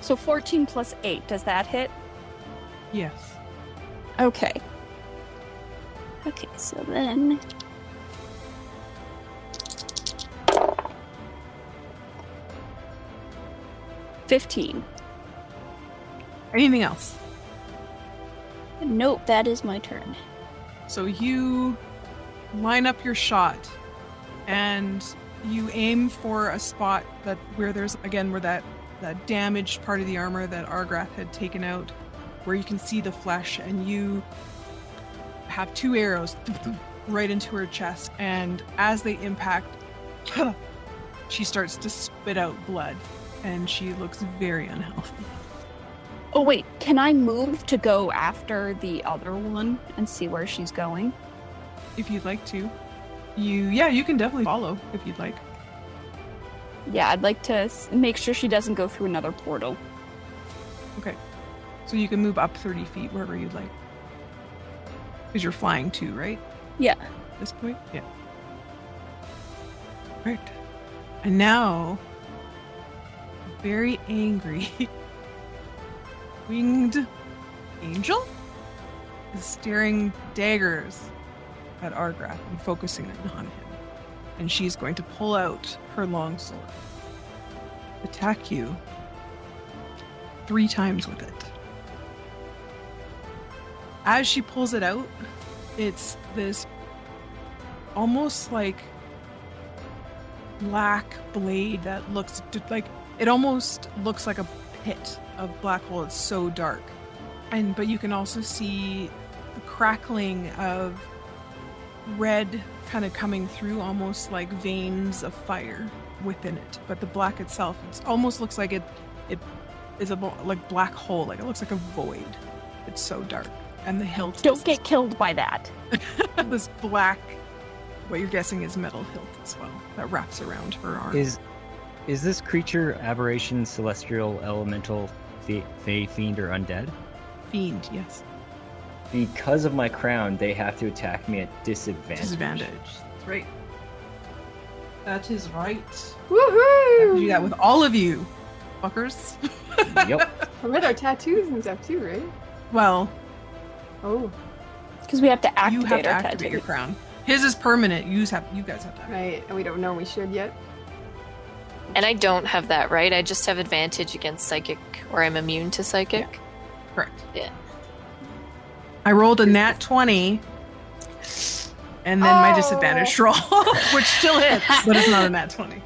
So 14 plus 8, does that hit? Yes. Okay. Okay, so then. Fifteen. Anything else? Nope, that is my turn. So you line up your shot and you aim for a spot that where there's again where that that damaged part of the armor that Argrath had taken out where you can see the flesh and you have two arrows right into her chest and as they impact she starts to spit out blood and she looks very unhealthy. Oh wait, can I move to go after the other one and see where she's going? If you'd like to. You yeah, you can definitely follow if you'd like. Yeah, I'd like to make sure she doesn't go through another portal. Okay. So you can move up 30 feet wherever you'd like. Because you're flying too, right? Yeah. At this point? Yeah. Right. And now, very angry, winged angel is staring daggers at Argrath and focusing it on him. And she's going to pull out her long sword, attack you three times with it. As she pulls it out, it's this almost like black blade that looks like it almost looks like a pit of black hole. It's so dark. And but you can also see the crackling of red kind of coming through almost like veins of fire within it. But the black itself, it almost looks like it it is a like black hole, like it looks like a void. It's so dark. And the hilt Don't is get killed by that. this black what you're guessing is metal hilt as well that wraps around her arm. Is is this creature aberration, celestial, elemental, fa- fey, fiend, or undead? fiend, yes. Because of my crown, they have to attack me at disadvantage. Disadvantage. That's right. That is right. I Woohoo! do that with all of you, fuckers. Yep. I read our tattoos and stuff too, right? Well, Oh, Because we have to activate you have to our activate tattoo. your crown. His is permanent. You have. You guys have to. Activate. right. And we don't know we should yet. And I don't have that, right? I just have advantage against psychic, or I'm immune to psychic. Correct. Yeah. I rolled a nat twenty, and then my Oh. disadvantage roll, which still hits, but it's not a nat twenty.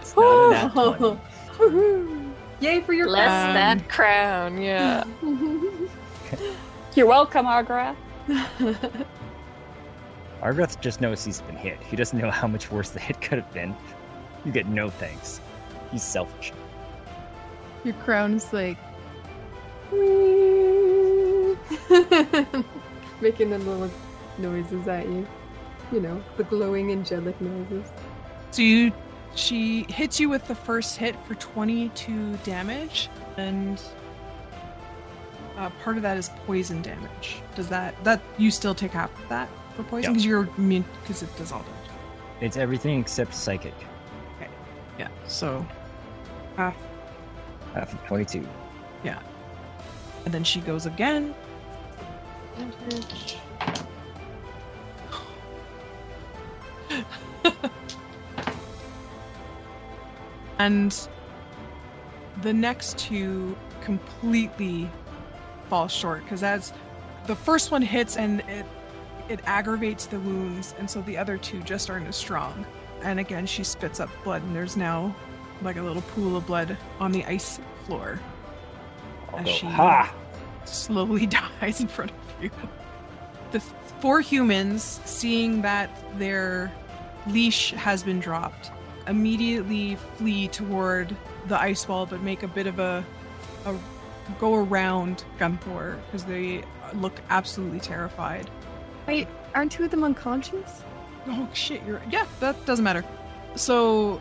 It's not a nat 20. Yay for your Less Um, that crown, yeah. You're welcome, Agra. Argrath just knows he's been hit. He doesn't know how much worse the hit could have been. You get no thanks. He's selfish. Your crown is like, Making the little noises at you. You know, the glowing angelic noises. So you, she hits you with the first hit for twenty-two damage, and uh, part of that is poison damage. Does that that you still take half of that for poison Yeah. because you're immune because it does all damage. It's everything except psychic. Okay. Yeah. So half, Half of 22. Yeah. and then she goes again. Advantage. and the next two completely fall short because as the first one hits and it it aggravates the wounds and so the other two just aren't as strong and again she spits up blood and there's now like a little pool of blood on the ice floor I'll As go, she- ha! slowly dies in front of you. The four humans, seeing that their leash has been dropped, immediately flee toward the ice wall, but make a bit of a, a go around Gunthor because they look absolutely terrified. wait, aren't two of them unconscious? Oh shit, you're yeah, that doesn't matter. So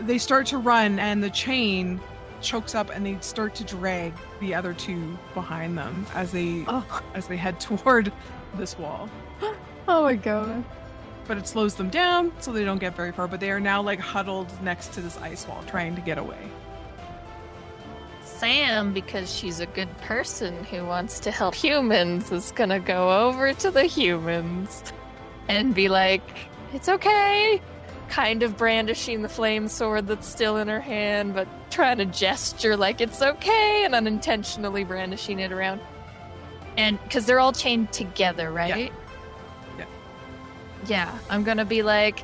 they start to run and the chain chokes up and they start to drag the other two behind them as they Oh, as they head toward this wall. oh my god. But it slows them down so they don't get very far, but they are now like huddled next to this ice wall trying to get away. Sam, because she's a good person who wants to help humans, is gonna go over to the humans and be like, it's okay. Kind of brandishing the flame sword that's still in her hand, but trying to gesture like it's okay and unintentionally brandishing it around. And because they're all chained together, right? Yeah. Yeah, I'm gonna be like,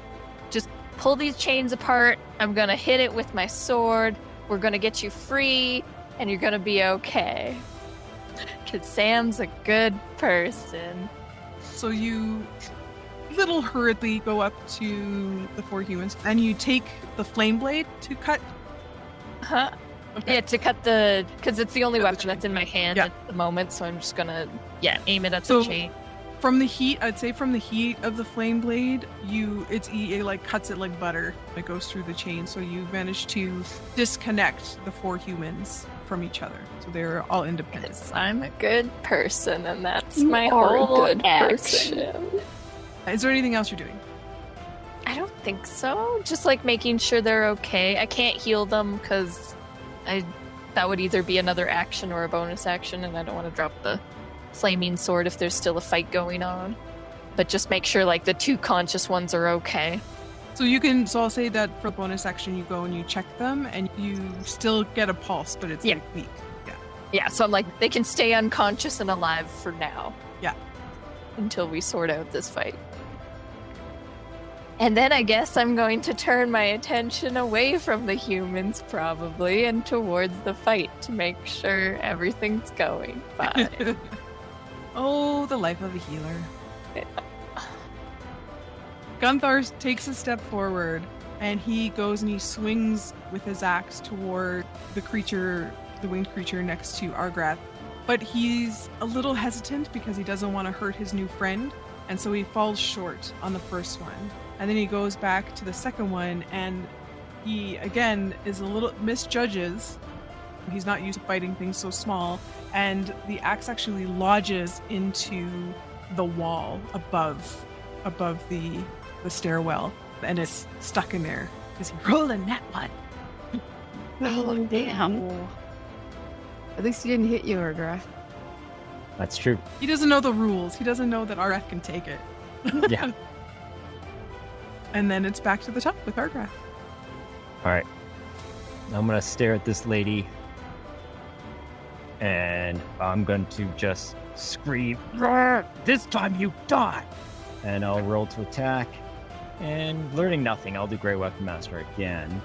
just pull these chains apart. I'm gonna hit it with my sword. We're gonna get you free, and you're gonna be okay. Cause Sam's a good person. So you little hurriedly go up to the four humans and you take the flame blade to cut Huh? Yeah, to cut the because it's the only Cut weapon chain. that's in my hand Yeah. at the moment, so I'm just gonna yeah aim it at So- the chain. from the heat i'd say from the heat of the flame blade you it's it like cuts it like butter it goes through the chain so you manage to disconnect the four humans from each other so they're all independent I'm a good person, and that's You my are whole good person. action. Is there anything else you're doing I don't think so. Just like making sure they're okay. I can't heal them because I that would either be another action or a bonus action, and I don't want to drop the flaming sword if there's still a fight going on. But just make sure like the two conscious ones are okay. so you can so i'll say that for a bonus action you go and you check them and you still get a pulse but it's Yeah. like weak Yeah, Yeah. so I'm like they can stay unconscious and alive for now. Yeah. Until we sort out this fight. And then I guess I'm going to turn my attention away from the humans, probably, and towards the fight to make sure everything's going fine. oh the life of a healer Gunthor takes a step forward and he goes and he swings with his axe toward the creature, the winged creature next to Argrath. But he's a little hesitant because he doesn't want to hurt his new friend, and so he falls short on the first one. And then he goes back to the second one and he again is a little misjudges He's not used to fighting things so small, and the axe actually lodges into the wall above above the the stairwell, and it's stuck in there because he rolled rolling that one? Oh, oh, damn. Oh. At least he didn't hit you, Ergra. That's true. He doesn't know the rules. He doesn't know that Argrath can take it. Yeah. And then it's back to the top with Argrath. All right. I'm going to stare at this lady and I'm going to just scream, "Roar! This time you die! And I'll roll to attack. And learning nothing, I'll do Great Weapon Master again.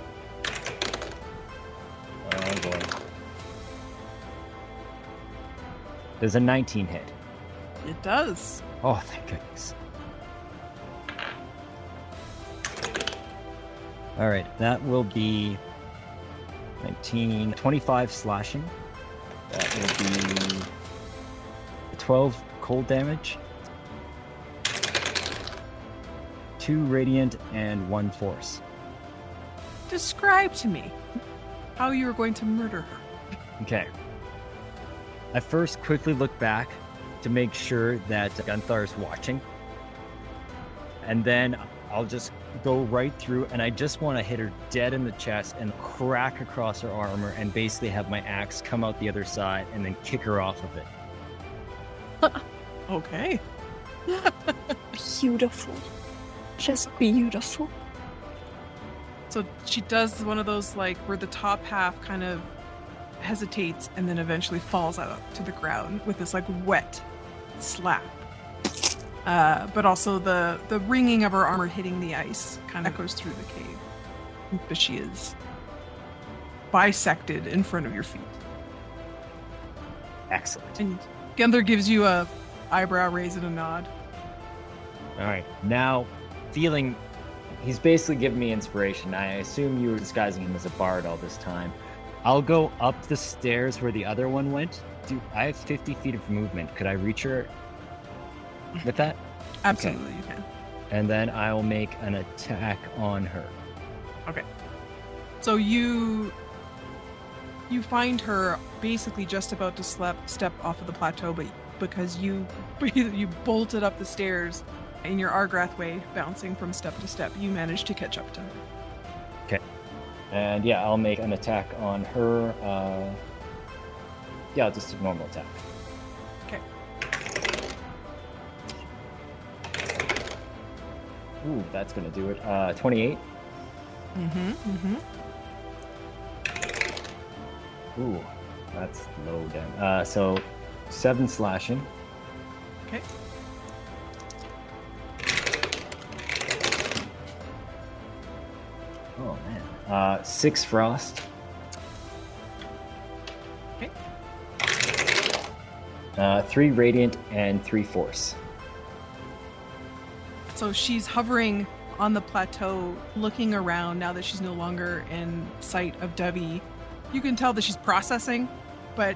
Oh boy. There's a 19 hit. It does. Oh, thank goodness. All right, that will be 19, 25 slashing. That will be 12 cold damage, 2 radiant, and 1 force. Describe to me how you are going to murder her. Okay. I first quickly look back to make sure that Gunthor is watching. And then I'll just go right through and I just want to hit her dead in the chest and crack across her armor and basically have my axe come out the other side and then kick her off of it. Okay. Beautiful. Just beautiful. So she does one of those like where the top half kind of hesitates and then eventually falls out to the ground with this like wet slap. Uh, but also the the ringing of her armor hitting the ice kind of goes through the cave. But she is bisected in front of your feet. Excellent. And Gendler gives you a eyebrow raise and a nod. All right. Now, feeling He's basically giving me inspiration. I assume you were disguising him as a bard all this time. I'll go up the stairs where the other one went. Do I have 50 feet of movement? Could I reach her with that? Absolutely, you can. And then I'll make an attack on her. Okay. So you you find her basically just about to slep, step off of the plateau, but because you you bolted up the stairs in your Argrath way, bouncing from step to step, you managed to catch up to her. Okay. And yeah, I'll make an attack on her. Uh, yeah, just a normal attack. Ooh, that's gonna do it. Uh, 28. Mm-hmm. Mm-hmm. Ooh, that's low down. Uh, so seven slashing. Okay. Oh man. Uh, six frost. Okay. Uh, three radiant and three force. So she's hovering on the plateau, looking around now that she's no longer in sight of Dovey. You can tell that she's processing, but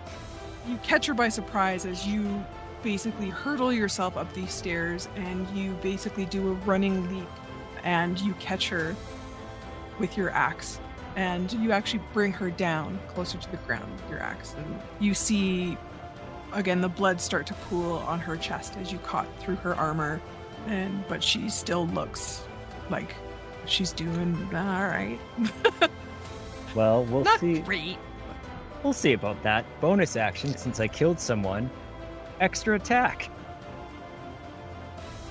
you catch her by surprise as you basically hurtle yourself up these stairs and you basically do a running leap and you catch her with your axe. And you actually bring her down closer to the ground with your axe. And you see again the blood start to pool on her chest as you caught through her armor and but she still looks like she's doing all right Well, we'll not see. great We'll see about that. Bonus action since I killed someone. Extra attack.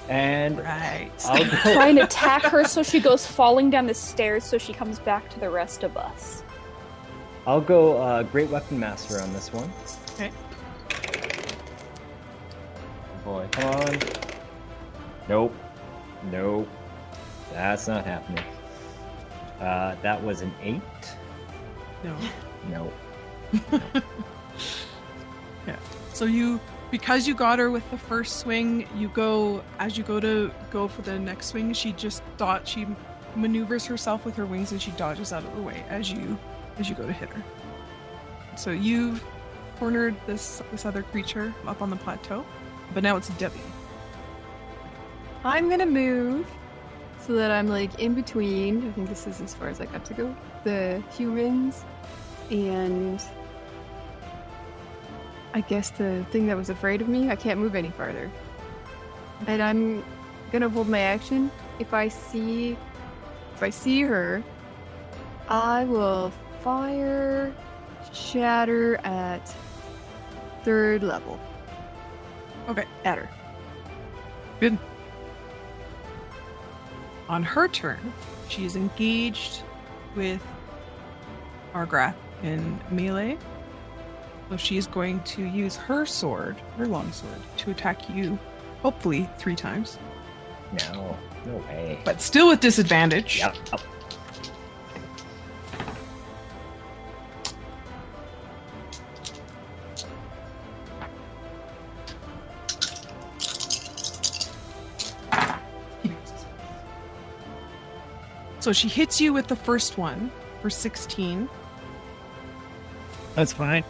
And right I'll go. Try and attack her so she goes falling down the stairs so she comes back to the rest of us. I'll go. Uh, great weapon master on this one. Okay. Oh boy, come on. Nope. Nope. That's not happening. Uh, that was an eight. no Nope. Yeah. So you, because you got her with the first swing, you go as you go to go for the next swing. She just thought she maneuvers herself with her wings and she dodges out of the way as you as you go to hit her. So you've cornered this this other creature up on the plateau, but now it's Dovey. I'm gonna move so that I'm like in between. I think this is as far as I got to go. The humans and I guess the thing that was afraid of me, I can't move any farther. And I'm gonna hold my action. If I see if I see her, I will fire shatter at third level. Okay. At her. Good. On her turn, she is engaged with Argrath in melee. So she is going to use her sword, her longsword, to attack you, hopefully three times, No, no way. but still with disadvantage. Yep. So she hits you with the first one for 16. That's fine.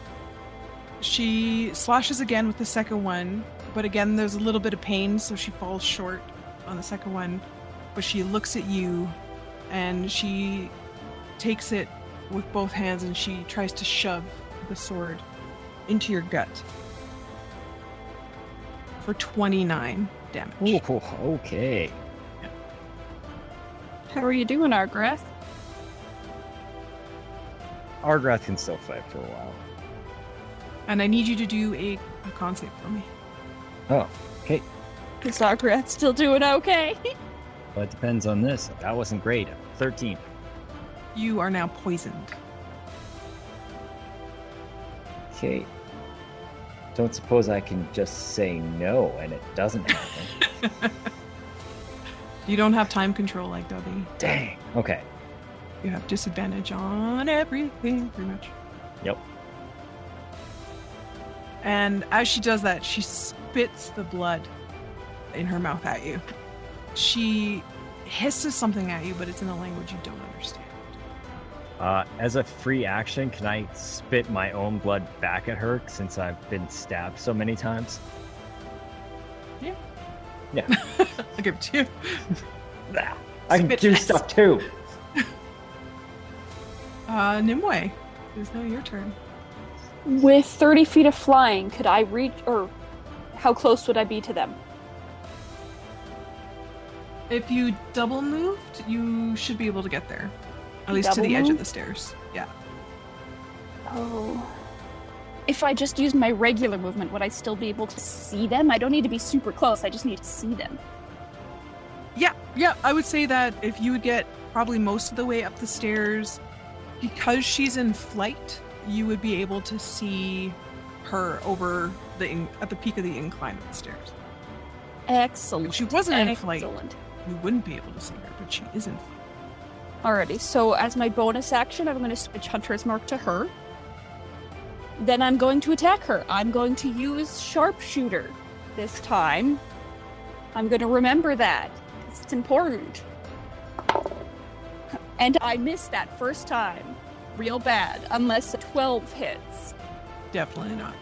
She slashes again with the second one, but again, there's a little bit of pain, so she falls short on the second one. But she looks at you and she takes it with both hands and she tries to shove the sword into your gut for 29 damage. Ooh, okay. How are you doing, Argrath? Argrath can still fight for a while. And I need you to do a, a con save for me. Oh, okay. Is Argrath still doing okay? Well, it depends on this. That wasn't great. 13. You are now poisoned. Okay. Don't suppose I can just say no and it doesn't happen. You don't have time control like Dovey. Dang. Okay. You have disadvantage on everything, pretty much. Yep. And as she does that, she spits the blood in her mouth at you. She hisses something at you, but it's in a language you don't understand. Uh, as a free action, can I spit my own blood back at her since I've been stabbed so many times? I'll give it to you. I can do fest. stuff too. Uh, Nimue, it is now your turn. With 30 feet of flying, could I reach, or how close would I be to them? If you double moved, you should be able to get there. At least to Double the edge of the stairs. Yeah. Oh. If I just used my regular movement, would I still be able to see them? I don't need to be super close, I just need to see them. Yeah, yeah. I would say that if you would get probably most of the way up the stairs, because she's in flight, you would be able to see her over the in- at the peak of the incline of the stairs. Excellent. If she wasn't in flight, you wouldn't be able to see her, but she is in flight. Alrighty, so as my bonus action, I'm going to switch Hunter's Mark to her. Then I'm going to attack her. I'm going to use Sharpshooter this time. I'm going to remember that. It's important. And I missed that first time. Real bad. Unless a 12 hits. Definitely not.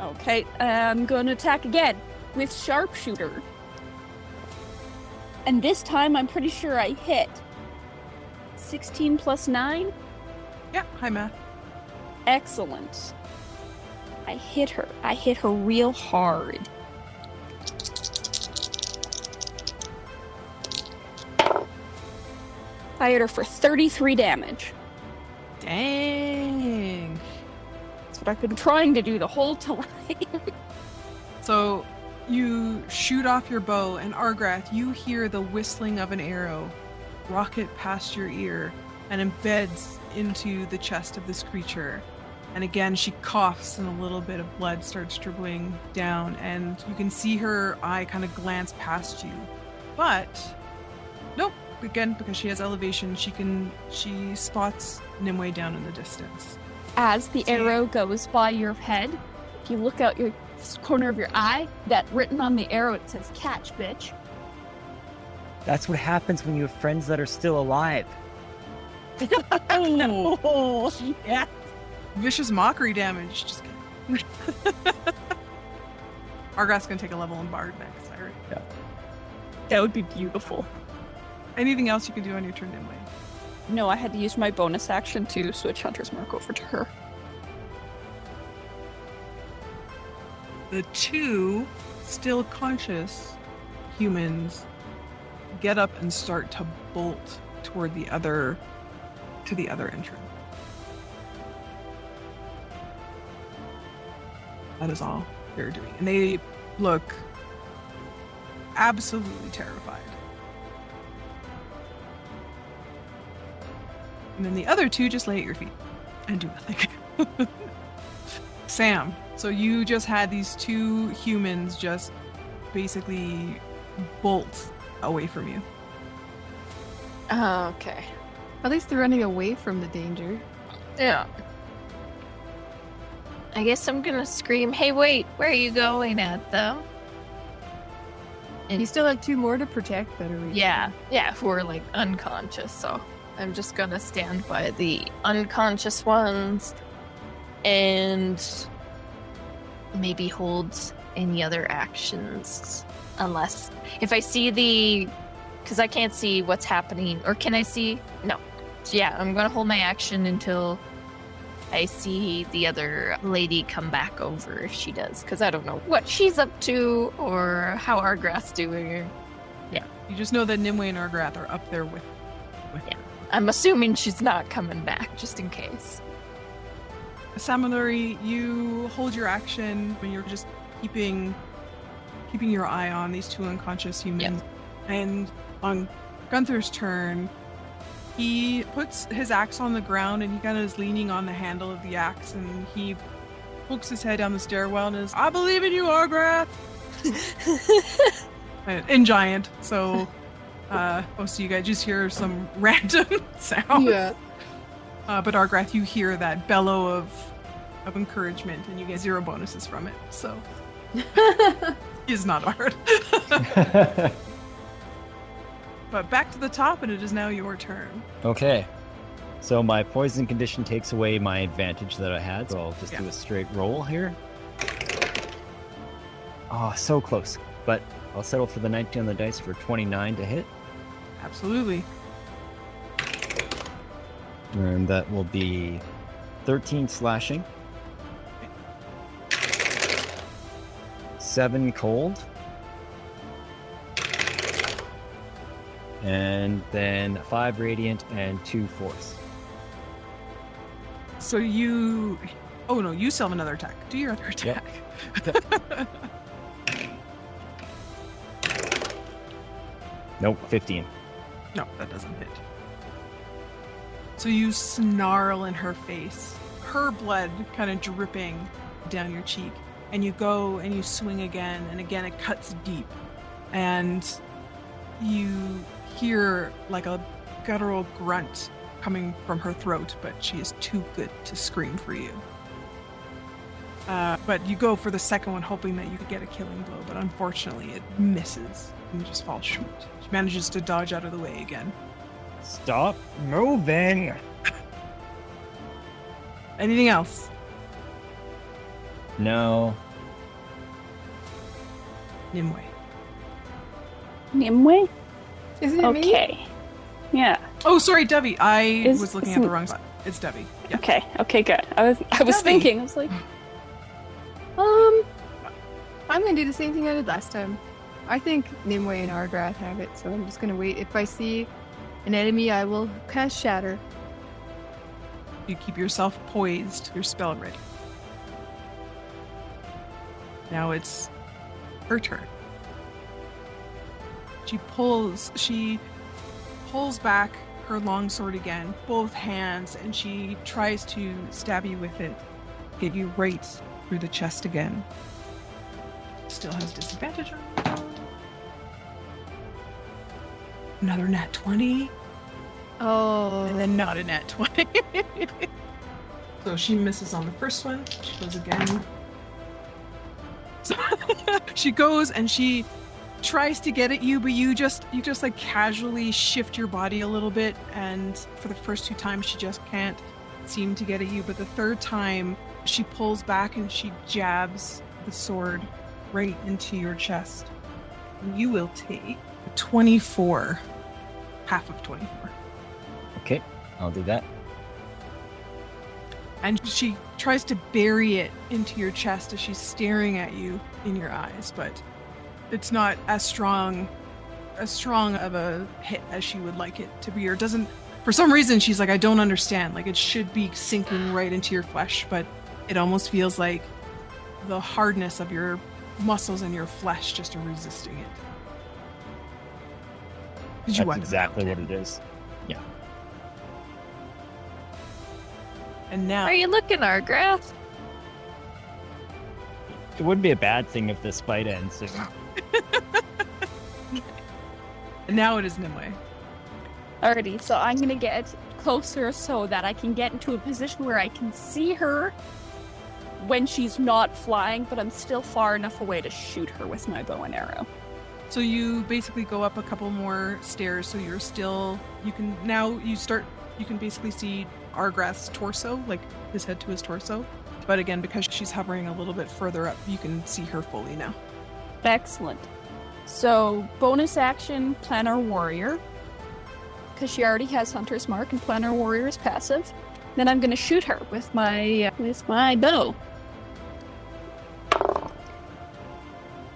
Okay, I'm going to attack again with Sharpshooter. And this time I'm pretty sure I hit. 16 plus 9? Yeah, hi math. Excellent. I hit her. I hit her real hard. I hit her for 33 damage. Dang. That's what I've been trying to do the whole time. So you shoot off your bow, and Argrath, you hear the whistling of an arrow rocket past your ear and embeds into the chest of this creature. And again, she coughs, and a little bit of blood starts dribbling down, and you can see her eye kind of glance past you. But nope, again, because she has elevation, she can she spots Nimue down in the distance. As the arrow goes by your head, if you look out your corner of your eye, that written on the arrow it says "catch, bitch." That's what happens when you have friends that are still alive. Oh, yeah. Vicious mockery damage. Just kidding. Argrath's gonna take a level in Bard next. I Yeah. That would be beautiful. Anything else you can do on your turn, Nimue? No, I had to use my bonus action to switch Hunter's Mark over to her. the two still conscious humans get up and start to bolt toward the other to the other entrance. That is all they're doing. And they look absolutely terrified. And then the other two just lay at your feet and do nothing. Sam, so you just had these two humans just basically bolt away from you. Oh, okay. At least they're running away from the danger. Yeah. I guess I'm gonna scream, hey, wait, where are you going at, though? And you still have two more to protect that are Yeah, yeah, who are like unconscious, so I'm just gonna stand by the unconscious ones and maybe hold any other actions. Unless, if I see the. Because I can't see what's happening. Or can I see? No. So yeah, I'm gonna hold my action until I see the other lady come back over if she does, because I don't know what she's up to or how Argrath's doing. Yeah. You just know that Nimue and Argrath are up there with with Yeah. I'm assuming she's not coming back, just in case. Samanuri, you hold your action when you're just keeping keeping your eye on these two unconscious humans. And on Gunthor's turn, he puts his axe on the ground and he kind of is leaning on the handle of the axe and he pokes his head down the stairwell and is, I believe in you, Argrath! In giant, so uh, most of you guys just hear some random sound. Yeah. Uh, but Argrath, you hear that bellow of of encouragement, and you get zero bonuses from it. So it's not hard. But back to the top, and it is now your turn. Okay. So my poison condition takes away my advantage that I had, so I'll just do a straight roll here. Oh, so close. But I'll settle for the 19 on the dice for 29 to hit. Absolutely. And that will be 13 slashing. 7 cold. And then 5 radiant and 2 force. So you. Oh no, you still have another attack. Do your other attack. Nope, 15. No, that doesn't hit. So you snarl in her face, her blood kind of dripping down your cheek, and you go and you swing again, and again it cuts deep, and you hear like a guttural grunt coming from her throat, but she is too good to scream for you. Uh, but you go for the second one, hoping that you could get a killing blow, but unfortunately it misses and just falls short. She manages to dodge out of the way again. Stop moving! Anything else? No. Nimue. Nimue? Isn't it me? Okay. Yeah. Oh, sorry, Dovey. I Is- was looking at the wrong spot. It's Dovey. Yeah. Okay. Okay. Good. I was. I was Dovey. thinking. I was like, Um, I'm gonna do the same thing I did last time. I think Nimue and Argrath have it, so I'm just gonna wait. If I see an enemy, I will cast Shatter. You keep yourself poised, your spell ready. Now it's her turn. She pulls she pulls back her long sword again, both hands, and she tries to stab you with it. Get you right through the chest again. Still has disadvantage. Another nat 20. Oh, And then not a nat 20. so she misses on the first one. She goes again. So she goes and she tries to get at you, but you just you just like casually shift your body a little bit and for the first two times she just can't seem to get at you, but the third time she pulls back and she jabs the sword right into your chest. And you will take 24 half of 24. Okay, I'll do that. and she tries to bury it into your chest as she's staring at you in your eyes, but it's not as strong as strong of a hit as she would like it to be or doesn't for some reason she's like I don't understand. Like it should be sinking right into your flesh, but it almost feels like the hardness of your muscles and your flesh just are resisting it. 'Cause you That's exactly what it is. Yeah and now Are you looking, Argrath? It wouldn't be a bad thing if this fight ends soon. And now it is Nimue. Alrighty, so I'm gonna get closer so that I can get into a position where I can see her when she's not flying, but I'm still far enough away to shoot her with my bow and arrow. So you basically go up a couple more stairs. So you're still you can now you start you can basically see Argrath's torso, like his head to his torso. But again, because she's hovering a little bit further up, you can see her fully now. Excellent. So, bonus action, Planar Warrior. Because she already has Hunter's Mark and Planar Warrior is passive. Then I'm gonna shoot her with my uh, with my bow.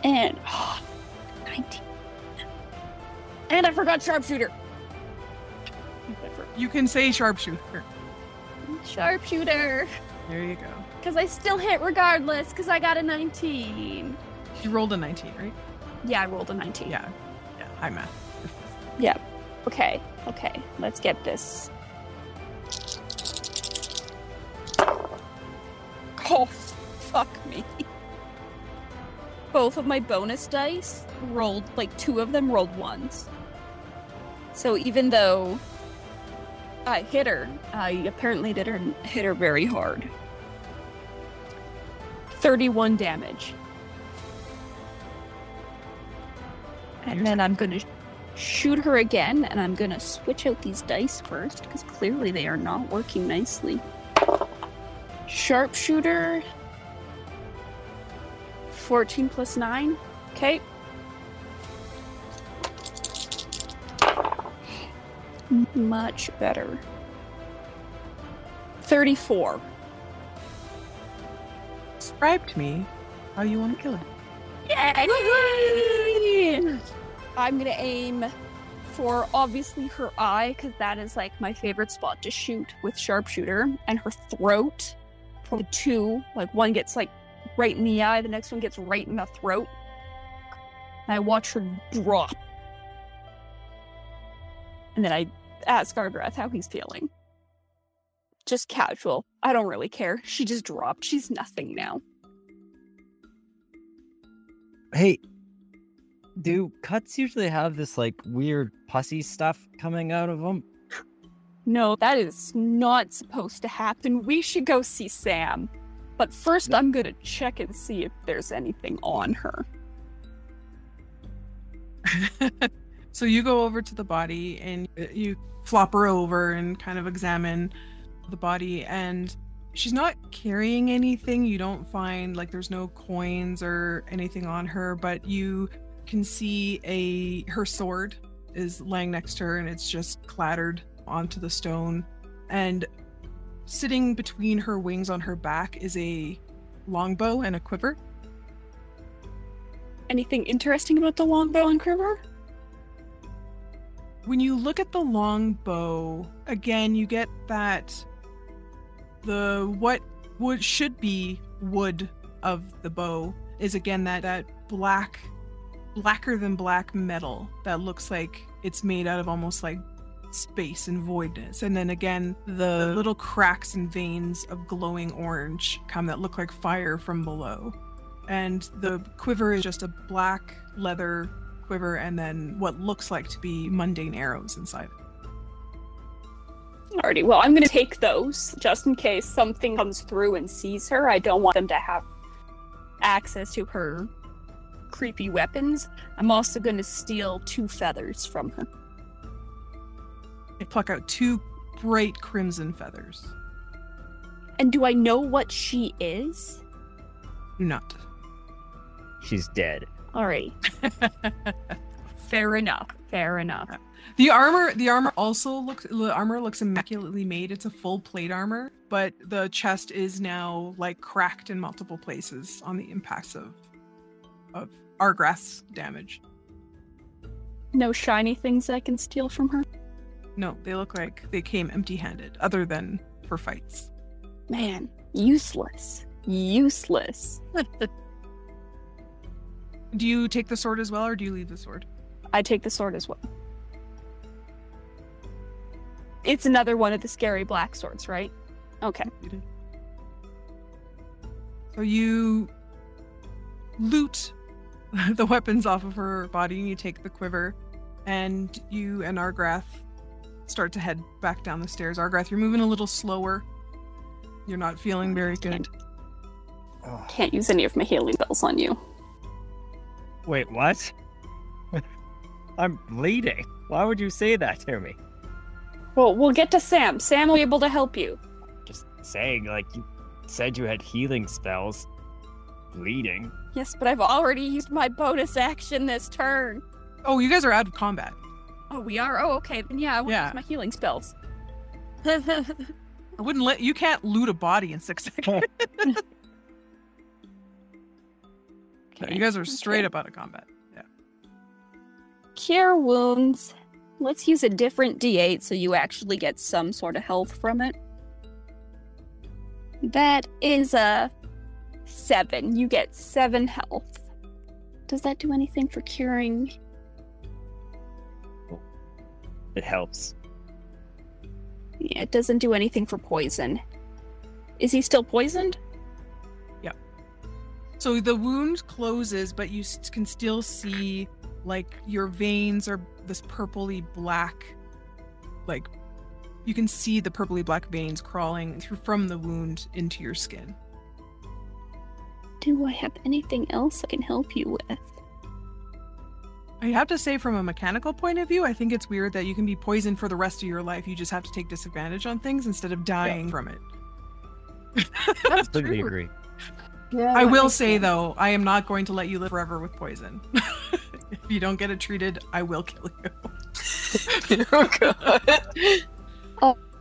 And oh, 19. And I forgot sharpshooter. You can say sharpshooter. Sharpshooter. There you go. Because I still hit regardless, because I got a 19. You rolled a 19, right? Yeah, I rolled a 19. Yeah. Yeah. High math. Yeah. Okay. Okay. Let's get this. Oh, fuck me. Both of my bonus dice rolled, like, two of them rolled ones. So even though I hit her, I apparently did her hit her very hard. 31 damage. And then I'm gonna shoot her again, and I'm gonna switch out these dice first because clearly they are not working nicely. Sharpshooter. 14 plus 9. Okay. Much better. 34. Describe to me how you want to kill it. Yay! I'm gonna aim for obviously her eye, because that is like my favorite spot to shoot with sharpshooter, and her throat for the two. Like one gets like right in the eye, the next one gets right in the throat. And I watch her drop. And then I ask Argrath how he's feeling. Just casual. I don't really care. She just dropped. She's nothing now. Hey, do cuts usually have this like weird pussy stuff coming out of them? No, that is not supposed to happen. We should go see Sam. But first, I'm gonna check and see if there's anything on her. so you go over to the body and uh, you flop her over and kind of examine the body and she's not carrying anything you don't find like there's no coins or anything on her but you can see a her sword is laying next to her and it's just clattered onto the stone and sitting between her wings on her back is a longbow and a quiver Anything interesting about the longbow and quiver? when you look at the long bow again you get that the what would should be wood of the bow is again that that black blacker than black metal that looks like it's made out of almost like space and voidness and then again the little cracks and veins of glowing orange come that look like fire from below and the quiver is just a black leather quiver and then what looks like to be mundane arrows inside. Alrighty, well, I'm gonna take those just in case something comes through and sees her. I don't want them to have access to her creepy weapons. I'm also gonna steal two feathers from her. I pluck out two bright crimson feathers. And do I know what she is? Do not. She's dead. Alrighty. Fair enough. Fair enough. The armor, the armor also looks the armor looks immaculately made. It's a full plate armor, but the chest is now like cracked in multiple places on the impacts of of Argrath's damage. No shiny things I can steal from her. No, they look like they came empty-handed, other than for fights. Man, useless. Useless. Do you take the sword as well, or do you leave the sword? I take the sword as well. It's another one of the scary black swords, right? Okay. So you loot the weapons off of her body and you take the quiver and you and Argrath start to head back down the stairs. Argrath, you're moving a little slower. You're not feeling very good. Can't use any of my healing spells on you. Wait, what? I'm bleeding. Why would you say that to me? Well, we'll get to Sam. Sam will be able to help you. Just saying, like you said you had healing spells. Bleeding. Yes, but I've already used my bonus action this turn. Oh, you guys are out of combat. Oh, we are? Oh, okay. Then yeah, I will Yeah. use my healing spells. I wouldn't let you can't loot a body in six seconds. No, you guys are straight okay. up out of combat. Yeah. Cure wounds. Let's use a different d8 so you actually get some sort of health from it. That is a seven. You get seven health. Does that do anything for curing? It helps. Yeah, it doesn't do anything for poison. Is he still poisoned? Yeah. So the wound closes, but you can still see like your veins are this purpley black, like you can see the purpley black veins crawling through from the wound into your skin. Do I have anything else I can help you with? I have to say, from a mechanical point of view, I think it's weird that you can be poisoned for the rest of your life. You just have to take disadvantage on things instead of dying from it. That's Completely true. agree. Yeah, I will say sense. though, I am not going to let you live forever with poison. if you don't get it treated, I will kill you. oh god.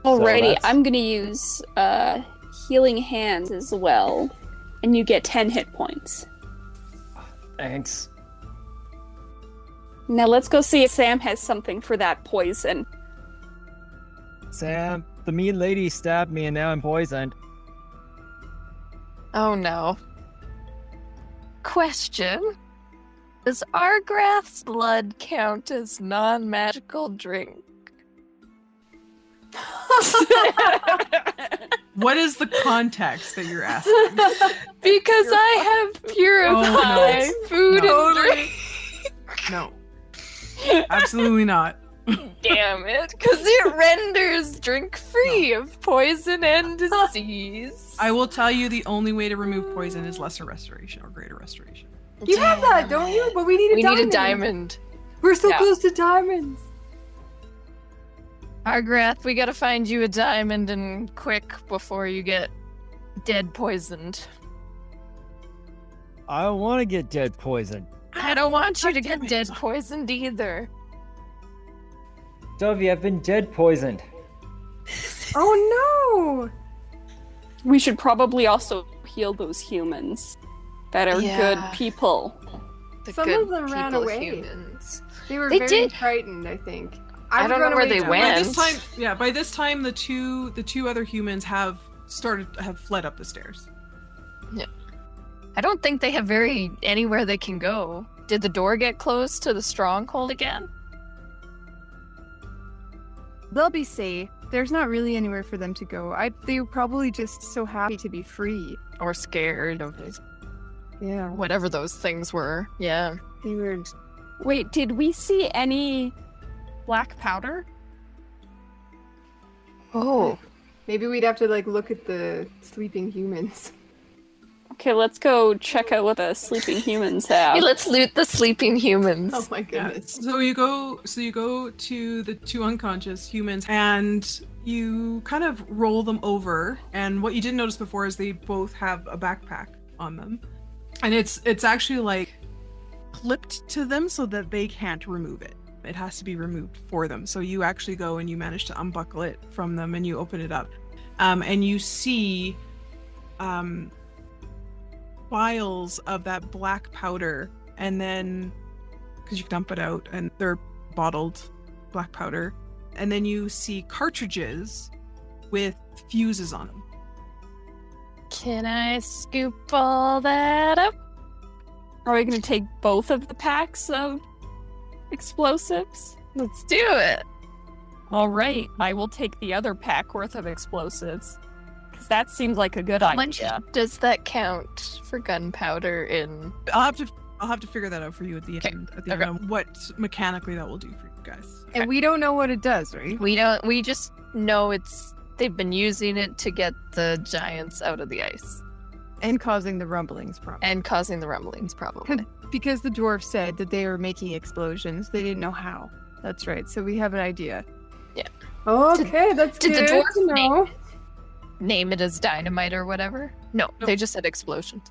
Alrighty, that's- I'm gonna use uh, healing hands as well, and you get 10 hit points. Thanks. Now let's go see if Sam has something for that poison. Sam, the mean lady stabbed me and now I'm poisoned. Oh no. Question. Does Argrath's blood count as non magical drink? What is the context that you're asking? Because I have purified Oh, food No. and drink. No. Absolutely not. Damn it. Because it renders drink free of poison and disease. I will tell you the only way to remove poison is lesser restoration or greater restoration. You have that, don't you? But we need a We diamond. need a diamond. We're so Yeah. close to diamonds. Argrath, we gotta find you a diamond and quick before you get dead poisoned. I don't want to get dead poisoned. I don't want you to God damn get it. dead poisoned either. Dovey, I've been dead poisoned. Oh no! We should probably also heal those humans that are Yeah. good people. The Some good of them ran away. humans. no! They were They very did. frightened. I think. I would don't know where they too. went. By this time, yeah, by this time the two the two other humans have started have fled up the stairs. Yeah. I don't think they have very anywhere they can go. Did the door get closed to the stronghold again? They'll be safe. There's not really anywhere for them to go. I they were probably just so happy to be free. Or scared of it. Yeah. whatever those things were? Yeah. They were Wait, did we see any black powder? Oh. Maybe we'd have to like look at the sleeping humans. Okay, let's go check out what the sleeping humans have. Hey, let's loot the sleeping humans. Oh my Yeah. goodness. So you go so you go to the two unconscious humans and you kind of roll them over and what you didn't notice before is they both have a backpack on them. And it's it's actually like clipped to them so that they can't remove it. It has to be removed for them. So you actually go and you manage to unbuckle it from them and you open it up. Um, and you see um, vials of that black powder. And then, because you dump it out and they're bottled black powder. And then you see cartridges with fuses on them. Can I scoop all that up? Are we going to take both of the packs of explosives? Let's do it. All right, I will take the other pack worth of explosives. Because that seems like a good How much idea. does that count for gunpowder in I'll have to I'll have to figure that out for you at the Okay, end. At the okay. end, what mechanically that will do for you guys. And we don't know what it does, right? We don't. We just know it's. They've been using it to get the giants out of the ice And causing the rumblings, problem. and causing the rumblings, probably. Because the dwarf said that they were making explosions, they didn't know how. That's right. So we have an idea. Yeah. Okay, that's did the good dwarf to name know. Name it as dynamite or whatever. No, Nope. they just said explosions.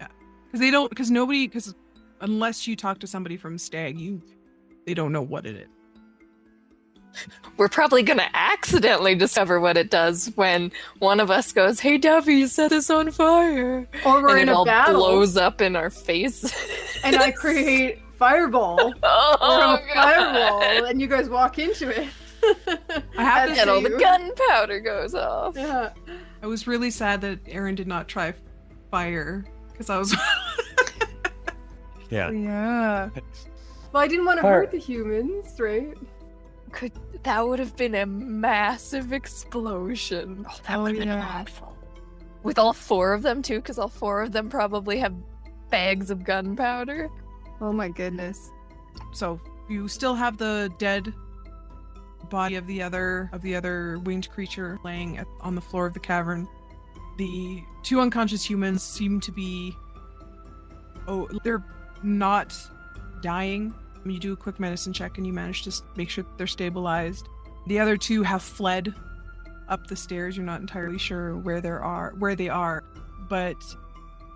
Yeah. Because they don't. Because nobody. Because unless you talk to somebody from Stag, you they don't know what it is. We're probably gonna accidentally discover what it does when one of us goes, "Hey, Dovey, set this on fire," Or we're and in it a all battle, blows up in our face. and I create fireball. oh, or a God. fireball, and you guys walk into it. I have As to and all the gunpowder goes off. Yeah. I was really sad that Aaron did not try fire because I was. Yeah. Yeah. Well, I didn't want to Fire. hurt the humans, right? Could that would have been a massive explosion? Oh, that would have been yeah. awful. With all four of them too, because all four of them probably have bags of gunpowder. Oh my goodness. so you still have the dead body of the other of the other winged creature laying at, on the floor of the cavern. The two unconscious humans seem to be. Oh, they're not dying. You do a quick medicine check and you manage to make sure they're stabilized. The other two have fled up the stairs. You're not entirely sure where they are, where they are, but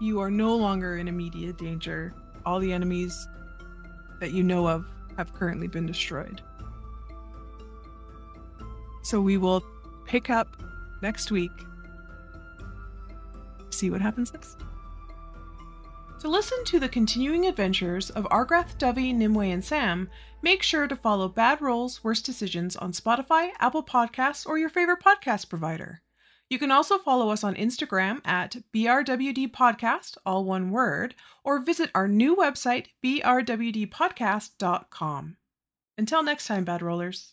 you are no longer in immediate danger. All the enemies that you know of have currently been destroyed. So we will pick up next week. See what happens next. To listen to the continuing adventures of Argrath, Dovey, Nimue, and Sam, make sure to follow Bad Rolls Worst Decisions on Spotify, Apple Podcasts, or your favorite podcast provider. You can also follow us on Instagram at BRWD Podcast, all one word, or visit our new website, brwdpodcast.com. Until next time, Bad Rollers.